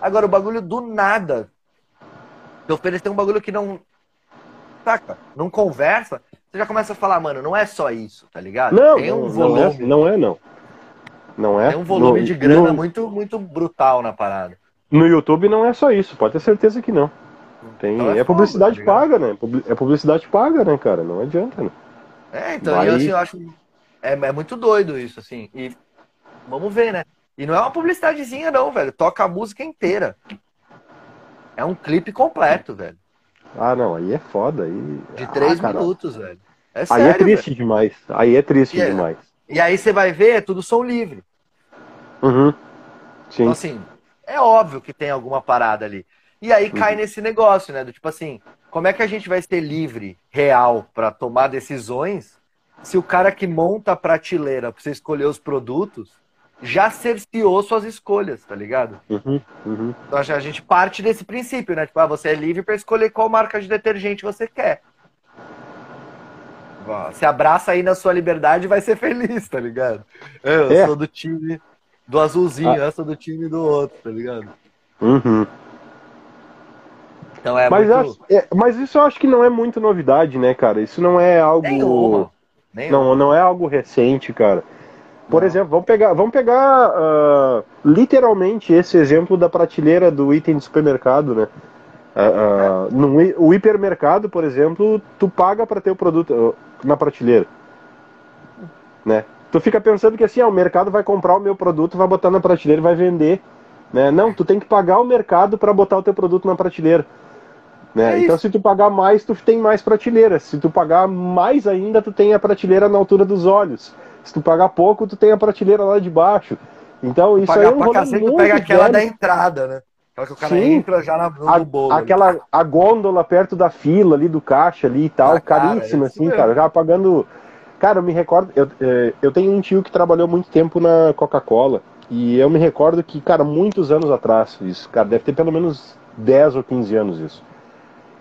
Agora, o bagulho do nada, te oferecer um bagulho que não. Saca? Não conversa, você já começa a falar, mano, não é só isso, tá ligado? Não, Tem um não, volume. Não é, não é, não. Não é. Tem um volume no, de grana no... muito, muito brutal na parada. No YouTube não é só isso, pode ter certeza que não. Tem, então é, é publicidade foda, tá paga, né? É publicidade paga, né, cara? Não adianta, né? É, então, Vai... eu, assim, eu acho. É, é muito doido isso, assim. E vamos ver, né? E não é uma publicidadezinha, não, velho. Toca a música inteira. É um clipe completo, velho. Ah, não, aí é foda. Aí... De três ah, minutos, velho. É sério, aí é triste velho. demais. Aí é triste e é- demais. É... E aí você vai ver, é tudo som livre. Uhum. Sim. Então, assim, é óbvio que tem alguma parada ali. E aí cai uhum. nesse negócio, né? Do tipo assim, como é que a gente vai ser livre, real, para tomar decisões se o cara que monta a prateleira para você escolher os produtos já cerceou suas escolhas, tá ligado? Uhum, uhum. Então a gente parte desse princípio, né? Tipo, ah, você é livre para escolher qual marca de detergente você quer. Se abraça aí na sua liberdade e vai ser feliz, tá ligado? Eu É. sou do time do azulzinho, Ah. eu sou do time do outro, tá ligado? Uhum. Então é mas, muito... acho- é, mas isso eu acho que não é muito novidade, né, cara? Isso não é algo. Nenhuma. Nenhuma. Não, não é algo recente, cara. Por exemplo, vamos pegar, vamos pegar ah, literalmente esse exemplo da prateleira do item de supermercado, né? Ah, ah, no o hipermercado, por exemplo, tu paga para ter o produto ah, na prateleira, né? Tu fica pensando que assim, ah, o mercado vai comprar o meu produto, vai botar na prateleira vai vender, né? Não, tu tem que pagar o mercado para botar o teu produto na prateleira. Né? É então, se tu pagar mais, tu tem mais prateleira. Se tu pagar mais ainda, tu tem a prateleira na altura dos olhos. Se tu pagar pouco, tu tem a prateleira lá de baixo. Então, isso aí é um rolê cacete, tu muito pega aquela velho. da entrada, né? Aquela que o cara Sim. entra já na, no A- bolo. ali. aquela a gôndola perto da fila ali do caixa ali e tal, Ah, cara, caríssima é isso assim, mesmo. cara, já pagando. Cara, eu me recordo, eu, eh, eu tenho um tio que trabalhou muito tempo na Coca-Cola e eu me recordo que, cara, muitos anos atrás, isso, cara, deve ter pelo menos 10 ou 15 anos isso.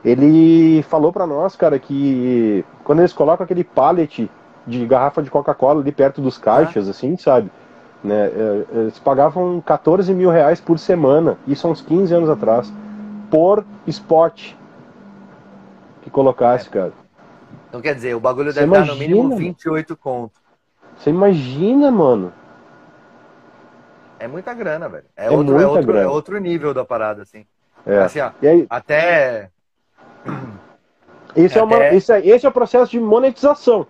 Ele falou pra nós, cara, que quando eles colocam aquele pallet de garrafa de Coca-Cola ali perto dos caixas, assim, sabe? Né, eh, eles pagavam 14 mil reais por semana, isso há uns 15 anos atrás, por spot que colocasse, cara. Então quer dizer, o bagulho Você deve dar no mínimo mano? 28 conto. Você imagina, mano? É muita grana, velho. É, É outro, é, outro, grana. é outro nível da parada, assim. É. Assim, ó, aí, até. Isso é, uma, Até- isso é, esse é o processo de monetização.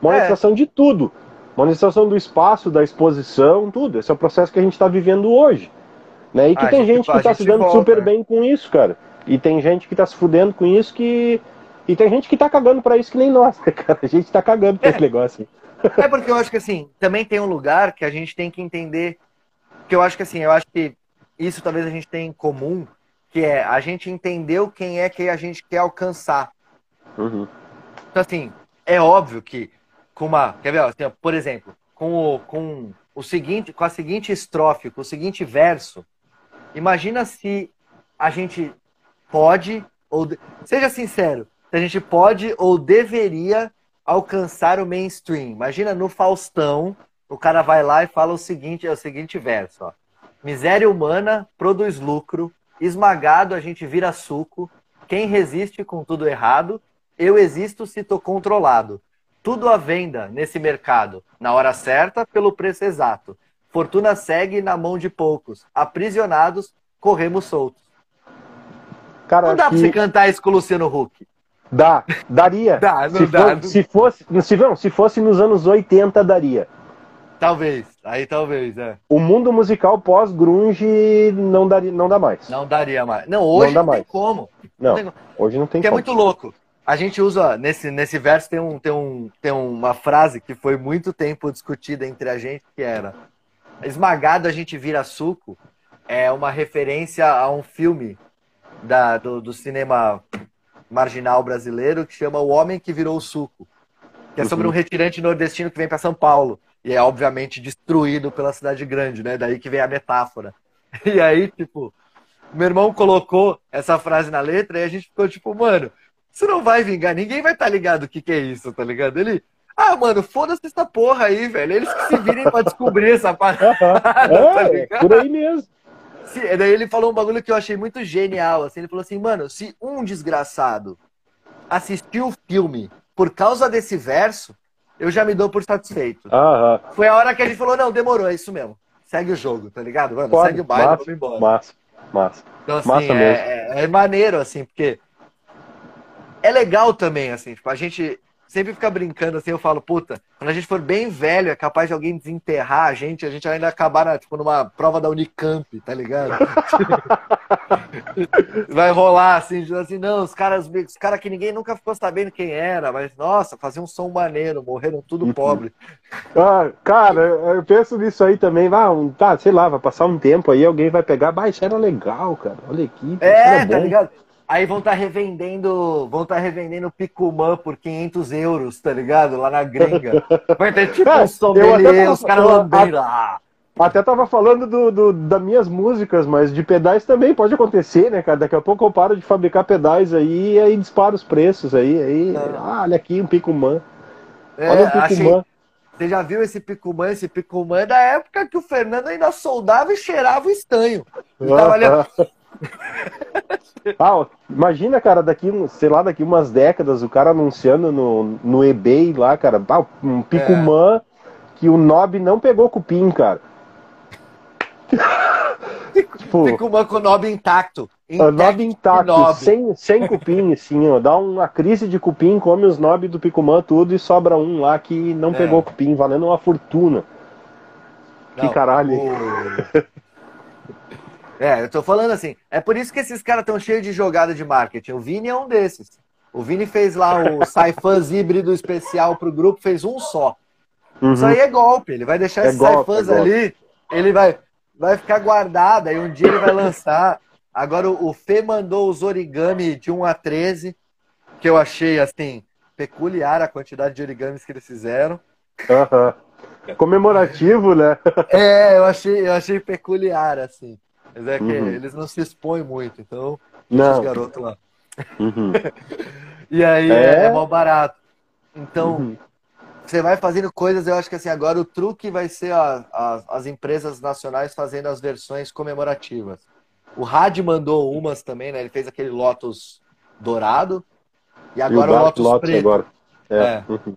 Monetização de tudo. Monetização do espaço, da exposição, tudo. Esse é o processo que a gente está vivendo hoje. Né? E que a tem gente- gente que está se dando volta, super né? bem com isso, cara. E tem gente que está se fudendo com isso que. E tem gente que tá cagando pra isso que nem nós, (laughs) né, cara? A gente tá cagando pra esse negócio. É porque eu acho que assim, também tem um lugar que a gente tem que entender. Que eu acho que assim, eu acho que isso talvez a gente tenha em comum, que é a gente entendeu quem é que a gente quer alcançar. Uhum. Então, assim, é óbvio que com uma. Quer ver? assim, por exemplo, com o, com o seguinte, com a seguinte estrofe, com o seguinte verso, imagina se a gente pode, ou. Seja sincero, se a gente pode ou deveria alcançar o mainstream. Imagina no Faustão, o cara vai lá e fala o seguinte, é o seguinte verso, ó. Miséria humana produz lucro, esmagado a gente vira suco, quem resiste com tudo errado, eu existo se tô controlado. Tudo à venda nesse mercado, na hora certa, pelo preço exato. Fortuna segue na mão de poucos, aprisionados, corremos soltos. Cara, Não dá acho pra você que cantar isso com o Luciano Huck. dá, daria. Dá, não se, dá, não- se fosse, se, não, se fosse nos anos 80, daria. Talvez, aí talvez, é. O mundo musical pós-grunge não, daria, não dá mais. Não daria mais. Não, hoje dá não, tem mais. como. Não, tem como. hoje não tem Que é como. muito louco. A gente usa, nesse, nesse verso tem, um, tem, um, tem uma frase que foi muito tempo discutida entre a gente, que era esmagado a gente vira suco, é uma referência a um filme da, do, do cinema marginal brasileiro que chama O Homem que Virou o Suco. Que é sobre Uhum. um retirante nordestino que vem para São Paulo. E é obviamente destruído pela cidade grande, né? Daí que vem a metáfora. (laughs) E aí, tipo, meu irmão colocou essa frase na letra e a gente ficou tipo, mano, isso não vai vingar, ninguém vai estar ligado o que, que é isso, tá ligado? Ele, ah, mano, foda-se essa porra aí, velho. Eles que se virem pra descobrir essa (laughs) parada, tá É, ligado? por aí mesmo. Se- daí ele falou um bagulho que eu achei muito genial, assim, ele falou assim, mano, se um desgraçado assistiu o filme por causa desse verso, eu já me dou por satisfeito. Aham. Foi a hora que gente falou, não, demorou, é isso mesmo. Segue o jogo, tá ligado? Mano, Foda, segue o baile, massa, vamos embora. Massa, massa. Então, assim, Massa é, mesmo. é- é maneiro, assim, porque é legal também, assim, tipo, a gente sempre fica brincando, assim, eu falo, puta, quando a gente for bem velho, é capaz de alguém desenterrar a gente, a gente ainda acabar, na, tipo, numa prova da Unicamp, tá ligado? (laughs) Vai rolar, assim, assim, não, os caras, os caras que ninguém nunca ficou sabendo quem era, mas, nossa, faziam um som maneiro, morreram tudo Uhum. pobre. Ah, cara, eu penso nisso aí também. Ah, um, tá, sei lá, vai passar um tempo aí, alguém vai pegar. Bah, isso era legal, cara. Olha aqui. É, tá bom." ligado? Aí vão estar revendendo, vão estar revendendo Picumã por 500 euros, tá ligado? Lá na gringa. Vai ter tipo É, um sommelier, até os caras tava- lambendo. Ah, Até tava falando do, do, das minhas músicas, mas de pedais também pode acontecer, né, cara? Daqui a pouco eu paro de fabricar pedais aí e aí disparo os preços aí. aí ah, olha aqui um Picumã. É, olha um Picumã. Achei... Você já viu esse Picumã? Esse Picumã é da época que o Fernando ainda soldava e cheirava o estanho. Tava ali... (laughs) ah, imagina, cara, daqui, sei lá, daqui umas décadas, o cara anunciando no, no eBay lá, cara, um Picumã é. que o Nob não pegou cupim, cara. (laughs) tipo, Picumã com o Nob intacto. Intact, nob intacto, sem, sem cupim, assim, ó. Dá uma crise de cupim, come os nobs do Picumã tudo e sobra um lá que não é. pegou cupim, valendo uma fortuna. Não, que caralho. O... (laughs) É, eu tô falando assim. É por isso que esses caras estão cheios de jogada de marketing. O Vini é um desses. O Vini fez lá o (laughs) Saifans híbrido especial pro grupo, fez um só. Uhum. Isso aí é golpe. Ele vai deixar é esse Saifans é ali, ele vai, vai ficar guardado, aí um dia ele vai lançar. Agora o Fê mandou os origami de 1 a 13, que eu achei assim, peculiar a quantidade de origamis que eles fizeram. Uhum. Comemorativo, né? é, eu achei, eu achei peculiar, assim. Mas é que uhum. eles não se expõem muito, então não. os garotos lá. Uhum. (laughs) e aí é, é mal barato. Então, uhum. você vai fazendo coisas, eu acho que assim, agora o truque vai ser a, a, as empresas nacionais fazendo as versões comemorativas. O Rad mandou umas também, né? Ele fez aquele Lotus dourado. E agora e o, o Lotus, Lotus preto. Agora. É. é. Uhum.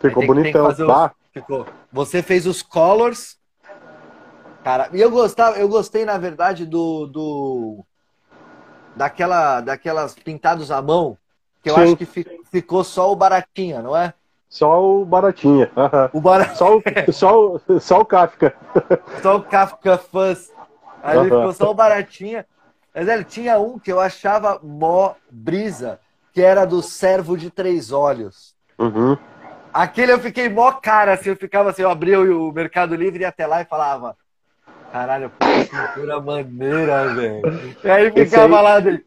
Ficou tem, bonitão. Tem os... Ficou. Você fez os colors Cara, e eu gostava, eu gostei, na verdade, do. do daquela, daquelas pintados à mão, que eu Sim. acho que ficou só o baratinha, não é? Só o baratinha. O bar... (laughs) só, o, só, o, só o Kafka. Só o Kafka Fuzz. Aí uhum. ficou só o baratinha. Mas ele tinha um que eu achava mó brisa, que era do servo de três olhos. Uhum. Aquele eu fiquei mó cara, assim, eu ficava assim, eu abria o Mercado Livre e até lá e falava, Caralho, pintura maneira, velho. E aí ficava aí... lá dele.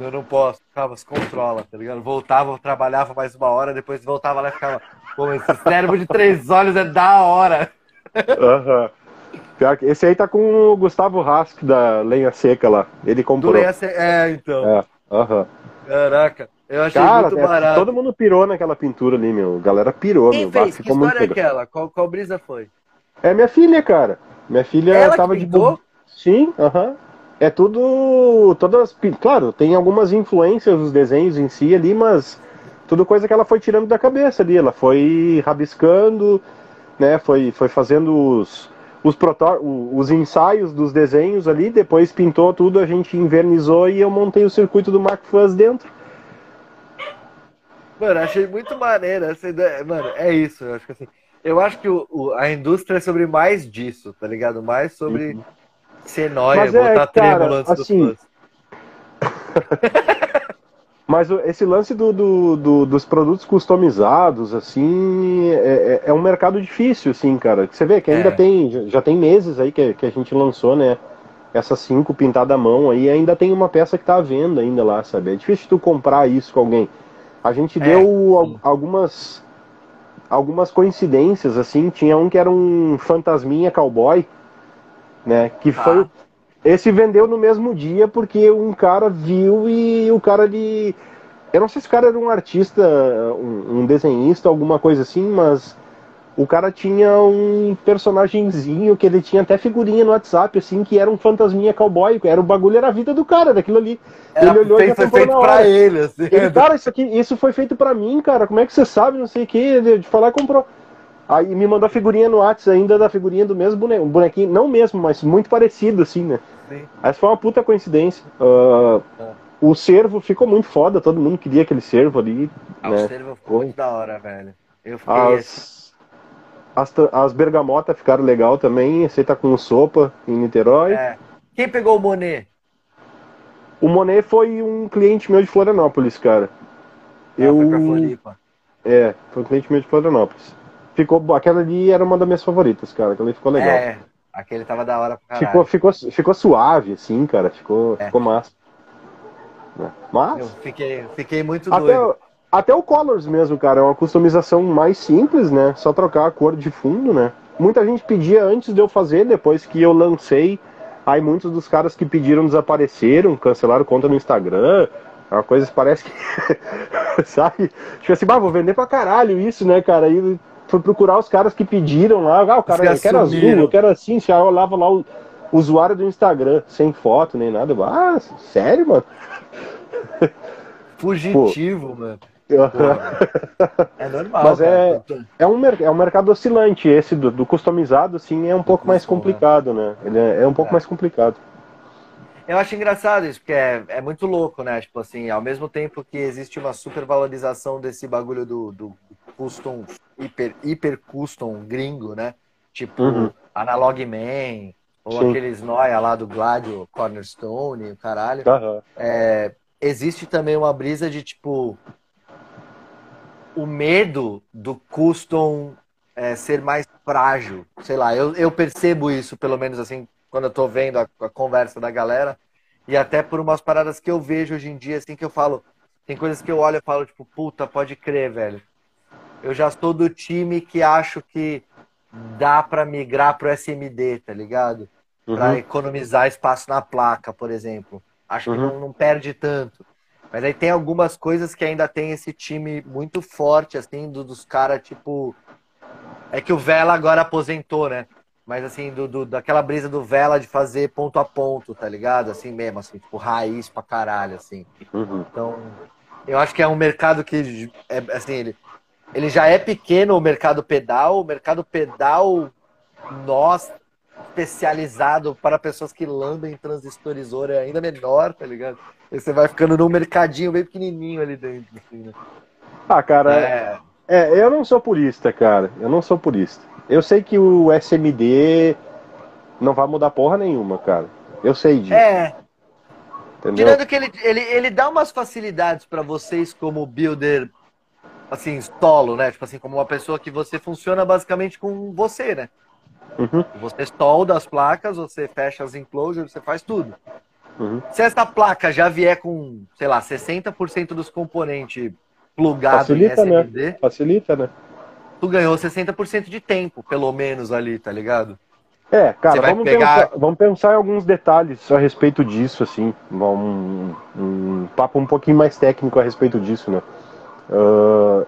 Eu não posso, ficava, se controla, tá ligado? Voltava, trabalhava mais uma hora, depois voltava lá e ficava, pô, esse cérebro de três olhos é da hora. Aham. Uhum. Esse aí tá com o Gustavo Rask da Lenha Seca lá. Ele comprou. Do Lenha Seca, é, então. É, aham. Uhum. Caraca, eu achei Cara, muito é, barato. Todo mundo pirou naquela pintura ali, meu. A galera pirou, Quem meu. Fez? Que história é aquela? Qual, qual brisa foi? É minha filha, cara. Minha filha Ela tava de boa. Sim, aham. É tudo. Todas. Claro, tem algumas influências dos desenhos em si ali, mas tudo coisa que ela foi tirando da cabeça ali. Ela foi rabiscando, né? Foi, foi fazendo os, os, proto... os ensaios dos desenhos ali, depois pintou tudo, a gente invernizou e eu montei o circuito do Mark Fuzz dentro. Mano, achei muito maneiro essa ideia. Mano, é isso. Eu acho que assim eu acho que o, o, a indústria é sobre mais disso, tá ligado? Mais sobre uhum. ser nóia, Mas botar é, trêmulo antes assim... dos (laughs) Mas esse lance do, do, do, dos produtos customizados, assim, é, é, é, um mercado difícil, assim, cara. Você vê que ainda é. tem, já tem meses aí que, que a gente lançou, né? Essas cinco pintadas à mão aí, ainda tem uma peça que tá à venda ainda lá, sabe? É difícil tu comprar isso com alguém. A gente é, deu algumas algumas coincidências, assim. Tinha um que era um fantasminha cowboy, né? Que ah. foi. Esse vendeu no mesmo dia porque um cara viu e o cara de. Eu não sei se o cara era um artista, um, um desenhista, alguma coisa assim, mas o cara tinha um personagemzinho que ele tinha até figurinha no WhatsApp, assim, que era um fantasminha cowboy. Era o bagulho, era a vida do cara, daquilo ali. Era ele olhou feito, e foi feito pra ele, assim. Ele, cara, isso aqui, isso foi feito pra mim, cara. Como é que você sabe? Não sei o que. De falar comprou. Aí me mandou a figurinha no WhatsApp ainda da figurinha do mesmo boneco. Um bonequinho, não mesmo, mas muito parecido, assim, né? Sim. Essa foi uma puta coincidência. Uh, é. O servo ficou muito foda, todo mundo queria aquele servo ali. Ah, né? o servo ficou muito da hora, velho. Eu fiquei. As... As, as bergamotas ficaram legal também. Aí tá com sopa em Niterói. É. Quem pegou o Monet? O Monet foi um cliente meu de Florianópolis, cara. Ah, eu... Foi pra Floripa. É, foi um cliente meu de Florianópolis. Ficou... Aquela ali era uma das minhas favoritas, cara. Aquela ali ficou legal. É, aquele tava da hora pra caralho. Ficou, ficou, ficou suave, assim, cara. Ficou, é. ficou massa. É. Mas... Eu fiquei, fiquei muito Até doido. Até o Colors mesmo, cara, é uma customização mais simples, né? Só trocar a cor de fundo, né? muita gente pedia antes de eu fazer, depois que eu lancei. Aí muitos dos caras que pediram desapareceram, cancelaram conta no Instagram. É uma coisa que parece que. (laughs) sabe? Tipo assim, bah, vou vender pra caralho isso, né, cara? Aí fui procurar os caras que pediram lá. Ah, o cara, eu quero azul, eu quero assim. Se eu olhava lá o usuário do Instagram, sem foto nem nada. Ah, sério, mano? Fugitivo, Pô. mano. (laughs) é normal. Mas é, é, um, é um mercado oscilante. Esse do, do customizado, sim, é um pouco mais complicado, né? Ele é, é um pouco é. mais complicado. Eu acho engraçado isso, porque é, é muito louco, né? Tipo assim, ao mesmo tempo que existe uma supervalorização desse bagulho do, do custom, hiper, hiper custom gringo, né? Tipo uhum. Analog Man, ou Sim. aqueles noia lá do Gladio Cornerstone, o caralho. Uhum. É, existe também uma brisa de tipo o medo do custom é, ser mais frágil. Sei lá, eu, eu percebo isso, pelo menos assim, quando eu tô vendo a, a, conversa da galera. E até por umas paradas que eu vejo hoje em dia, assim, que eu falo. Tem coisas que eu olho e falo, tipo, puta, pode crer, velho. Eu já estou do time que acho que dá para migrar pro SMD, tá ligado? Uhum. Para economizar espaço na placa, por exemplo. Acho uhum. que não, não perde tanto. Mas aí tem algumas coisas que ainda tem esse time muito forte, assim, do, dos caras, tipo. É que o Vela agora aposentou, né? Mas assim, do, do, daquela brisa do Vela de fazer ponto a ponto, tá ligado? Assim mesmo, assim, tipo, raiz pra caralho, assim. Uhum. Então, eu acho que é um mercado que, é, assim, ele, ele já é pequeno, o mercado pedal. O mercado pedal, nós, especializado para pessoas que lambem transistorizor, é ainda menor, tá ligado? E você vai ficando num mercadinho bem pequenininho ali dentro. Assim, né? Ah, cara, é... é, eu não sou purista, cara. Eu não sou purista. Eu sei que o SMD não vai mudar porra nenhuma, cara. Eu sei disso. É. Entendeu? Tirando que ele, ele, ele dá umas facilidades para vocês como builder, assim, solo, né? Tipo assim, como uma pessoa que você funciona basicamente com você, né? Uhum. Você solda as placas, você fecha as enclosures, você faz tudo. Uhum. Se essa placa já vier com, sei lá, 60% dos componentes plugados em SMD... Né? Facilita, né? Tu ganhou 60% de tempo, pelo menos, ali, tá ligado? É, cara, vamos, pegar... pensar, vamos pensar em alguns detalhes a respeito disso, assim. Um, um papo um pouquinho mais técnico a respeito disso, né? Uh,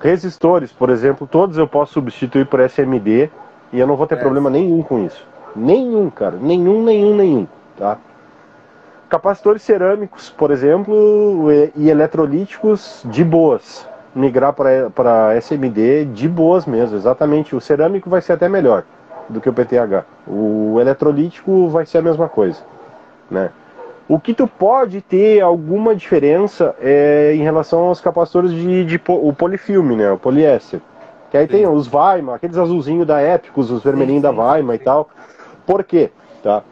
resistores, por exemplo, todos eu posso substituir por SMD e eu não vou ter é. problema nenhum com isso. Nenhum, cara. Nenhum, nenhum, nenhum. Tá? Capacitores cerâmicos, por exemplo, e eletrolíticos de boas. Migrar para SMD de boas mesmo, exatamente. O cerâmico vai ser até melhor do que o PTH. O eletrolítico vai ser a mesma coisa. Né? O que tu pode ter alguma diferença é em relação aos capacitores de, de o polifilme, né? o poliéster. Que aí sim. tem os Weimar, aqueles azulzinhos da Épicos, os vermelhinhos da Weimar e tal. Por quê? Tá?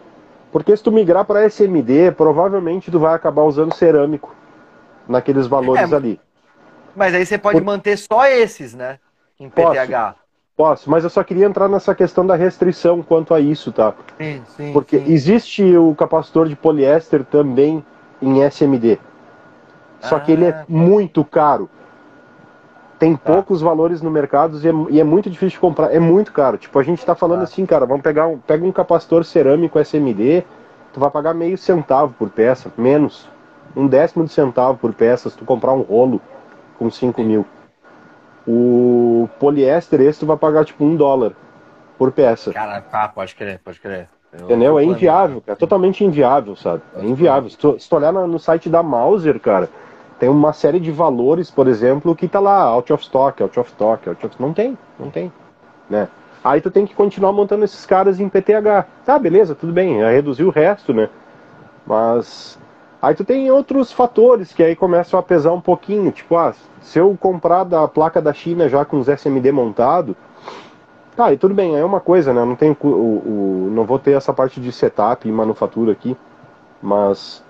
Porque se tu migrar para SMD, provavelmente tu vai acabar usando cerâmico naqueles valores é, ali. Mas aí você pode Por... manter só esses, né? Em PTH. Posso, posso, mas eu só queria entrar nessa questão da restrição quanto a isso, tá? Sim, sim. Porque sim. existe o capacitor de poliéster também em SMD. Só ah, que ele é ah. muito caro tem tá. poucos valores no mercado e é, e é, muito difícil de comprar. É muito caro. Tipo, a gente tá falando tá. assim, cara, vamos pegar um, pega um capacitor cerâmico SMD, tu vai pagar meio centavo por peça, menos. Um décimo de centavo por peça se tu comprar um rolo com 5 mil. O poliéster, esse tu vai pagar tipo um dólar por peça. Cara, tá, pode crer, pode crer. Eu Entendeu? É inviável, é totalmente inviável, sabe? É inviável. Se tu, se tu olhar no, no site da Mauser, cara, tem uma série de valores, por exemplo, que tá lá, out of stock, out of stock, out of... Não tem, não tem, né? Aí tu tem que continuar montando esses caras em PTH. Tá, beleza, tudo bem, reduzir o resto, né? Mas aí tu tem outros fatores que aí começam a pesar um pouquinho, tipo, ah, se eu comprar da placa da China já com os SMD montado, tá, e tudo bem, é uma coisa, né? Eu não tenho o, o, não vou ter essa parte de setup e manufatura aqui, mas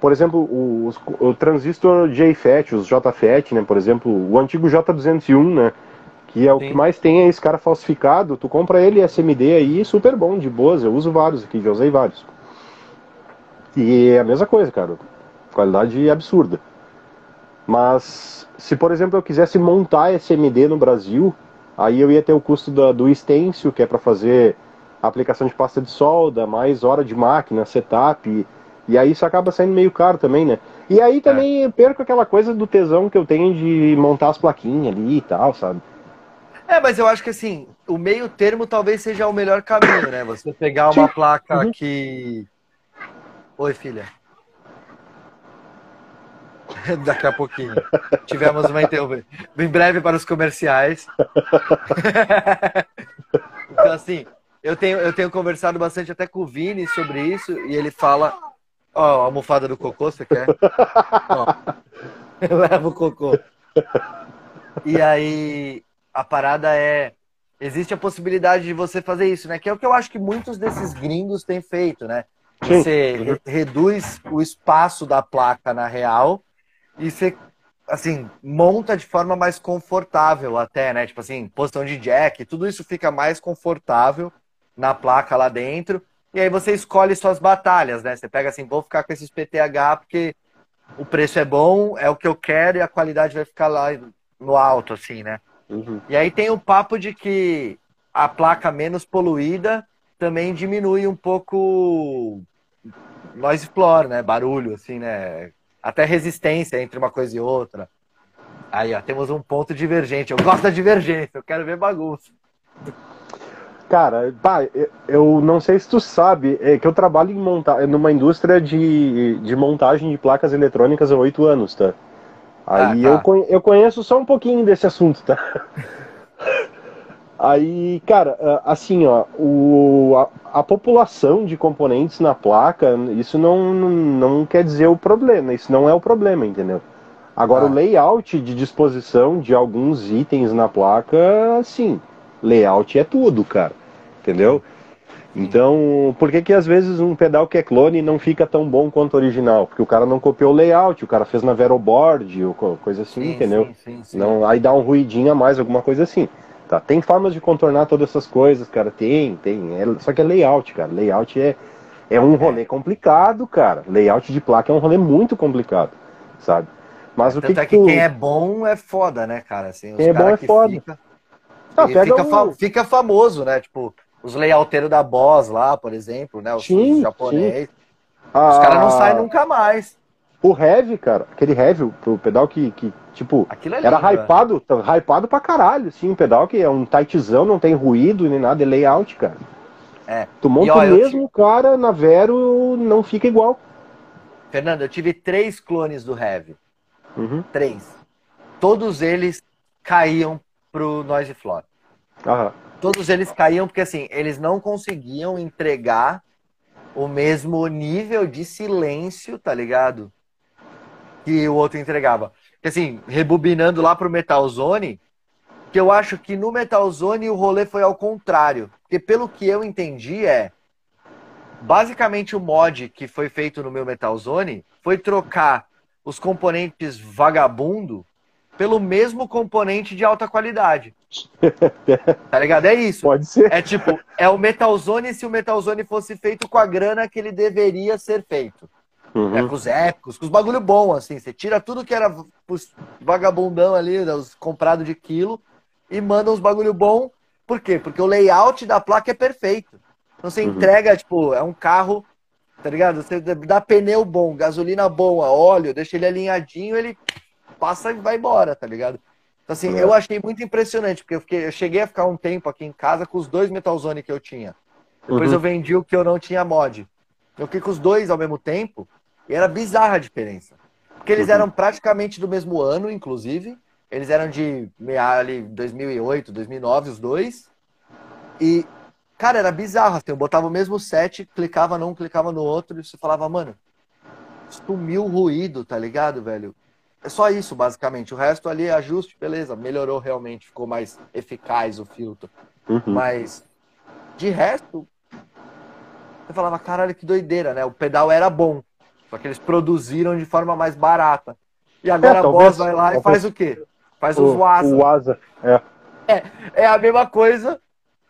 por exemplo, o, o, transistor JFET, os JFET, né, por exemplo, o antigo J201, né, que é o Sim. que mais tem é esse cara falsificado, tu compra ele SMD aí, super bom, de boas, eu uso vários aqui, já usei vários. E é a mesma coisa, cara, qualidade absurda. Mas, se por exemplo eu quisesse montar SMD no Brasil, Aí eu ia ter o custo da, do stencil, que é para fazer aplicação de pasta de solda, mais hora de máquina, setup. E, aí isso acaba saindo meio caro também, né? E aí também é. perco aquela coisa do tesão que eu tenho de montar as plaquinhas ali e tal, sabe? É, mas eu acho que assim, o meio termo talvez seja o melhor caminho, né? Você pegar uma Sim. placa uhum. que. Oi, filha. (laughs) Daqui a pouquinho. Tivemos uma interrupção. (laughs) Em breve para os comerciais. (laughs) então, assim, eu tenho, eu tenho conversado bastante até com o Vini sobre isso, e ele fala. Ó, oh, a almofada do cocô, você quer? (laughs) Levo o cocô. E aí, a parada é. Existe a possibilidade de você fazer isso, né? Que é o que eu acho que muitos desses gringos têm feito, né? Você re reduz o espaço da placa na real e você, assim, monta de forma mais confortável até, né? Tipo assim, posição de jack, tudo isso fica mais confortável na placa lá dentro. E aí você escolhe suas batalhas, né? Você pega assim, vou ficar com esses PTH porque o preço é bom, é o que eu quero e a qualidade vai ficar lá no alto, assim, né? Uhum. E aí tem o papo de que a placa menos poluída também diminui um pouco noise floor, né? Barulho, assim, né? Até resistência entre uma coisa e outra. Aí, ó, temos um ponto divergente. Eu gosto da divergência, eu quero ver bagunça. Cara, pá, eu não sei se tu sabe, é que eu trabalho em monta numa indústria de, de montagem de placas eletrônicas há oito anos, tá? Aí ah, tá. eu, eu conheço só um pouquinho desse assunto, tá? (laughs) Aí, cara, assim, ó, o, a, a, população de componentes na placa, isso não, não, não, quer dizer o problema, isso não é o problema, entendeu? Agora, ah. o layout de disposição de alguns itens na placa, sim, layout é tudo, cara, entendeu? Então, por que que às vezes um pedal que é clone não fica tão bom quanto o original? Porque o cara não copiou o layout, o cara fez na Veroboard, ou coisa assim, sim, entendeu? Sim, sim, não, aí dá um ruidinho a mais, alguma coisa assim. Tá? Tem formas de contornar todas essas coisas, cara, tem, tem. É, só que é layout, cara. Layout é, é um rolê complicado, cara. Layout de placa é um rolê muito complicado, sabe? Mas o que, é que, quem é bom é foda, né, cara? Assim, quem é bom é foda. Fica, ah, fica, um... fica famoso, né? Tipo, os layouteiros da Boss lá, por exemplo, né? Os, sim, japoneses. Os caras não ah. saem nunca mais. O Heavy, cara, aquele Heavy, o pedal que, que tipo, é era hypado, hypado pra caralho, assim, um pedal que é um tightzão, não tem ruído nem nada, é layout, cara. É. Tu monta o mesmo, te... cara, na Vero não fica igual. Fernando, eu tive três clones do Heavy. Uhum. Três. Todos eles caíam pro Noise Floor. Aham todos eles caíam porque assim, eles não conseguiam entregar o mesmo nível de silêncio, tá ligado? Que o outro entregava. Porque assim, rebobinando lá pro Metal Zone, que eu acho que no Metal Zone o rolê foi ao contrário. Porque pelo que eu entendi é basicamente o mod que foi feito no meu Metal Zone foi trocar os componentes vagabundo pelo mesmo componente de alta qualidade. (laughs) tá ligado? É isso. Pode ser. É tipo, é o Metalzone se o Metalzone fosse feito com a grana que ele deveria ser feito. Uhum. É com os épicos, com os bagulho bom, assim. Você tira tudo que era vagabundão ali, né, os comprado de quilo, e manda uns bagulho bom. Por quê? Porque o layout da placa é perfeito. Então você uhum. entrega, tipo, é um carro, tá ligado? Você dá pneu bom, gasolina boa, óleo, deixa ele alinhadinho, ele passa e vai embora, tá ligado? Então, assim, é. eu achei muito impressionante, porque eu, fiquei, eu, cheguei a ficar um tempo aqui em casa com os dois Metal Zone que eu tinha. Depois uhum. eu vendi o que eu não tinha mod. Eu fiquei com os dois ao mesmo tempo e era bizarra a diferença. Porque eles uhum. eram praticamente do mesmo ano, inclusive. Eles eram de ali, 2008, 2009, os dois. E, cara, era bizarro. Assim, eu botava o mesmo set, clicava num, clicava no outro, e você falava, mano, sumiu o ruído, tá ligado, velho? É só isso, basicamente. O resto ali é ajuste, beleza, melhorou realmente, ficou mais eficaz o filtro. Uhum. Mas, de resto, você falava, caralho, que doideira, né? O pedal era bom, só que eles produziram de forma mais barata. E agora é, a Boss vai lá e faz o quê? Faz o, os Waza. O Waza, é. é. É a mesma coisa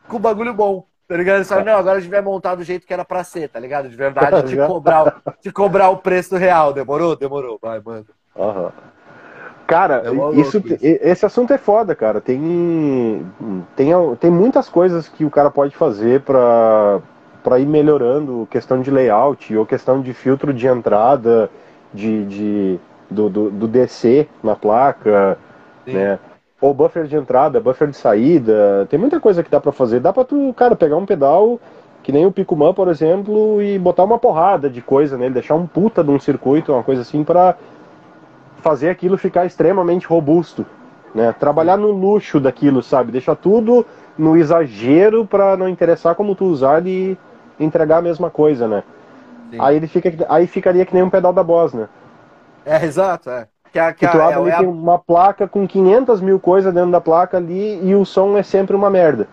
com o bagulho bom. Tá ligado? Só, não, agora a gente vai montar do jeito que era pra ser, tá ligado? De verdade, te cobrar, te cobrar o preço real. Demorou? Demorou. Vai, mano. Uhum. Cara, É isso, esse assunto é foda, cara. Tem, tem, tem muitas coisas que o cara pode fazer pra, pra ir melhorando questão de layout ou questão de filtro de entrada, de, de, do, do, do DC na placa, Sim. né? Ou buffer de entrada, buffer de saída. Tem muita coisa que dá pra fazer. Dá pra tu, cara, pegar um pedal que nem o Picuman, por exemplo, e botar uma porrada de coisa nele, deixar um puta de um circuito, uma coisa assim, pra fazer aquilo ficar extremamente robusto, né? Trabalhar no luxo daquilo, sabe? Deixar tudo no exagero pra não interessar como tu usar e entregar a mesma coisa, né? Sim. Aí ele fica, aí ficaria que nem um pedal da Boss, né? É, exato, é. Que, a, que Que tu é, abre ali, é a- tem uma placa com 500 mil coisas dentro da placa ali e o som é sempre uma merda.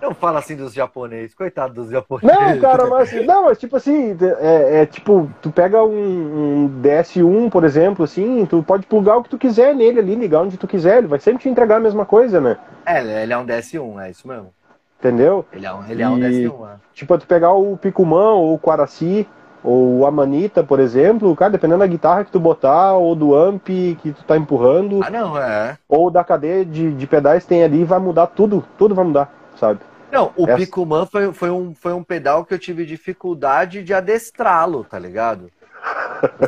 Não fala assim dos japoneses, coitado dos japoneses. Não, cara, mas não, mas tipo assim, é, é tipo, tu pega um, um DS1, por exemplo, assim, tu pode plugar o que tu quiser nele ali, ligar onde tu quiser, ele vai sempre te entregar a mesma coisa, né? É, ele é um DS1, é isso mesmo. Entendeu? Ele é um, ele é um E- DS1, é. Tipo, tu pegar o Picumã ou o Quaraci ou o Amanita, por exemplo, cara, dependendo da guitarra que tu botar ou do amp que tu tá empurrando Ah, não, é. ou da cadeia de, de pedais que tem ali, vai mudar tudo, tudo vai mudar, sabe? Não, o Essa- Picuman foi, foi, um, foi um pedal que eu tive dificuldade de adestrá-lo, tá ligado?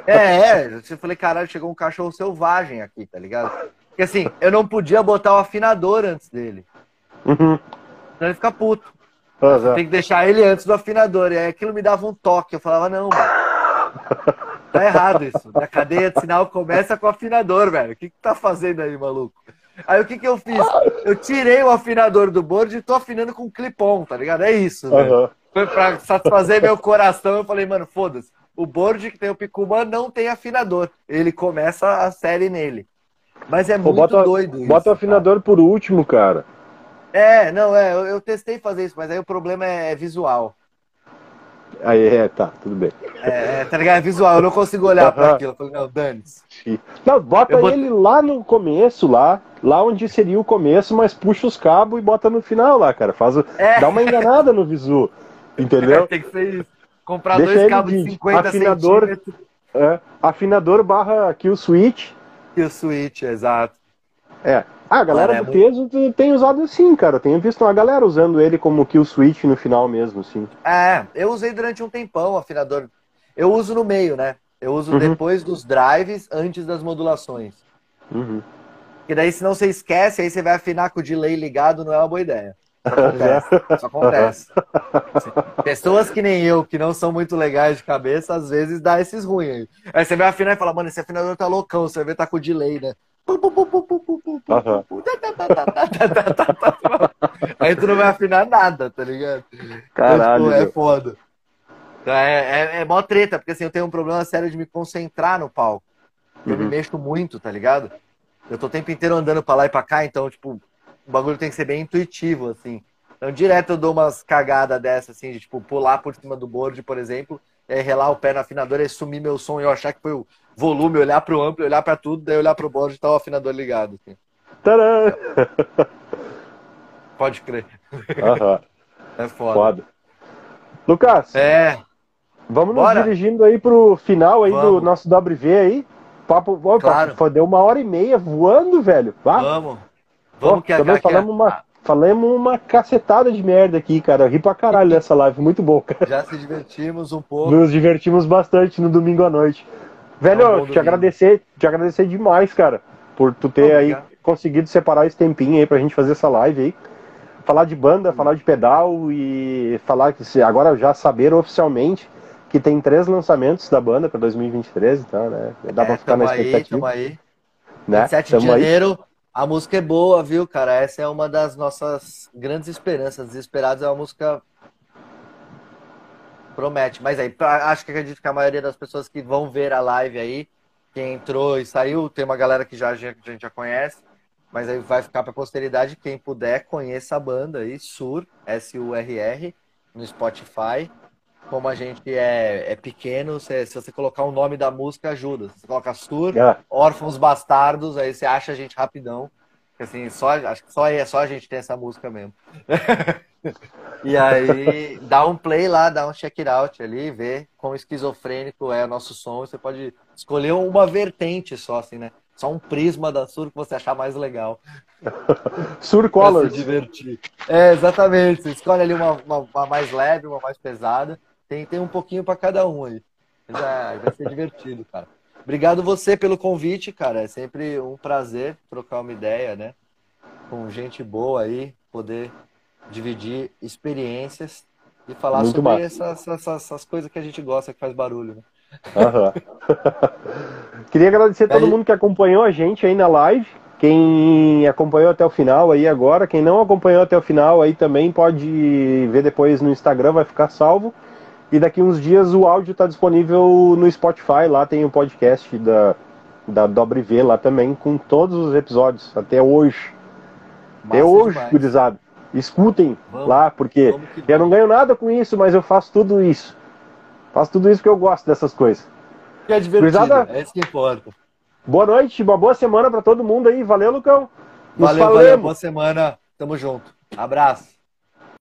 É, é. Eu falei, caralho, chegou um cachorro selvagem aqui, tá ligado? Porque assim, eu não podia botar o afinador antes dele. Uhum. Senão ele fica puto. Aham. Tem que deixar ele antes do afinador. E aí aquilo me dava um toque. Eu falava, não, mano. Tá errado isso. A cadeia de sinal começa com o afinador, velho. O que, que tá fazendo aí, maluco? Aí o que, que eu fiz? Eu tirei o afinador do board e tô afinando com clip-on, tá ligado? É isso. Aham. Foi pra satisfazer meu coração. Eu falei, mano, foda-se. O board que tem o Picuman não tem afinador. Ele começa a série nele. Mas é Pô, muito bota, doido isso. bota o cara. afinador por último, cara. É, não, é. Eu, eu testei fazer isso, mas aí o problema é, é visual. Aí é, tá, tudo bem. É, é, tá ligado? É visual. Eu não consigo olhar pra aquilo. Eu falei, não, dane-se. Não, bota Eu bot- ele lá no começo, lá, lá onde seria o começo, mas puxa os cabos e bota no final lá, cara. Faz o... É. Dá uma enganada no visu, entendeu? Tem que ser isso. Comprar Deixa dois cabos de de 50 afinador. centímetros É, afinador barra kill switch. e o switch, exato. É. Ah, a galera Mano, é do peso tem usado assim, cara. Eu tenho visto uma galera usando ele como kill switch no final mesmo, assim. É, eu usei durante um tempão o afinador. Eu uso no meio, né? Eu uso Uhum. depois dos drives, antes das modulações. Uhum. Que daí, senão você esquece, aí você vai afinar com o delay ligado, não é uma boa ideia. Isso (laughs) acontece. Isso acontece. (laughs) Pessoas que nem eu, que não são muito legais de cabeça, às vezes dá esses ruins aí. Aí você vai afinar e fala, mano, esse afinador tá loucão, você vai ver tá com delay, né? Aham. Aí tu não vai afinar nada, tá ligado? Caralho. Então, tipo, é foda. Então, É, é, é mó treta, porque assim, eu tenho um problema sério de me concentrar no palco. Eu me Uhum. mexo muito, tá ligado? Eu tô o tempo inteiro andando pra lá e pra cá, então, tipo, o bagulho tem que ser bem intuitivo, assim. Então, direto eu dou umas cagadas dessa, assim, de, tipo, pular por cima do board, por exemplo, aí relar o pé no afinador e sumir meu som e eu achar que foi o volume, olhar pro amplo, olhar pra tudo, daí olhar pro board e tá o afinador ligado, assim. Tadã! Pode crer. É foda. foda. Lucas, É, vamos Bora. nos dirigindo aí pro final aí do Vamos. nosso WV aí. Papo, ó, Claro. papo, deu uma hora e meia voando, velho. Vá. vamos. Vamos que a também que falamos uma, falamos uma cacetada de merda aqui, cara. Eu ri pra caralho nessa live, muito bom, cara. Já se divertimos um pouco. Nos divertimos bastante no domingo à noite. Velho, É um te domingo. agradecer, te agradecer demais, cara, por tu ter aí Obrigado. conseguido separar esse tempinho aí pra gente fazer essa live aí. Falar de banda, falar de pedal e falar que se agora já saber oficialmente que tem três lançamentos da banda pra 2023, então, né? Dá pra É, ficar na tamo aí, expectativa, tamo aí. né? 27 de aí. A música é boa, viu, cara? Essa é uma das nossas grandes esperanças. Desesperados é uma música. Promete. Mas aí, acho que acredito que a maioria das pessoas que vão ver a live aí, quem entrou e saiu, tem uma galera que já, a gente já conhece. Mas aí vai ficar pra posteridade. Quem puder, conheça a banda aí, Sur, S-U-R-R, no Spotify. Como a gente é, é pequeno, se, se você colocar o nome da música, ajuda. Se você coloca Sur, Ah, Órfãos Bastardos, aí você acha a gente rapidão. assim, só, acho que só, é, só a gente tem essa música mesmo. (laughs) e aí, dá um play lá, dá um check it out ali, vê quão esquizofrênico é o nosso som. Você pode escolher uma vertente só, assim, né? Só um prisma da Sur que você achar mais legal. (laughs) Sur Colors. divertir. É, exatamente. Você escolhe ali uma, uma, uma, mais leve, uma mais pesada. Tem, tem um pouquinho para cada um aí. Já, vai ser divertido, cara. Obrigado você pelo convite, cara. É sempre um prazer trocar uma ideia, né? Com gente boa aí, poder dividir experiências e falar Muito sobre essas, essas, essas, coisas que a gente gosta, que faz barulho, né? Uhum. (laughs) Queria agradecer a todo aí... mundo que acompanhou a gente aí na live. Quem acompanhou até o final aí agora, quem não acompanhou até o final aí também pode ver depois no Instagram, vai ficar salvo. E daqui uns dias o áudio está disponível no Spotify, lá tem o um podcast da, da Dobre V lá também, com todos os episódios, até hoje. Massa até hoje, gurizada. Escutem vamos, lá, porque eu não ganho nada com isso, mas eu faço tudo isso. Faço tudo isso porque eu gosto dessas coisas. É divertido, gurizada, é isso que importa. Boa noite, uma boa semana para todo mundo aí. Valeu, Lucão. Nos valeu, falemos. valeu, boa semana. Tamo junto. Abraço.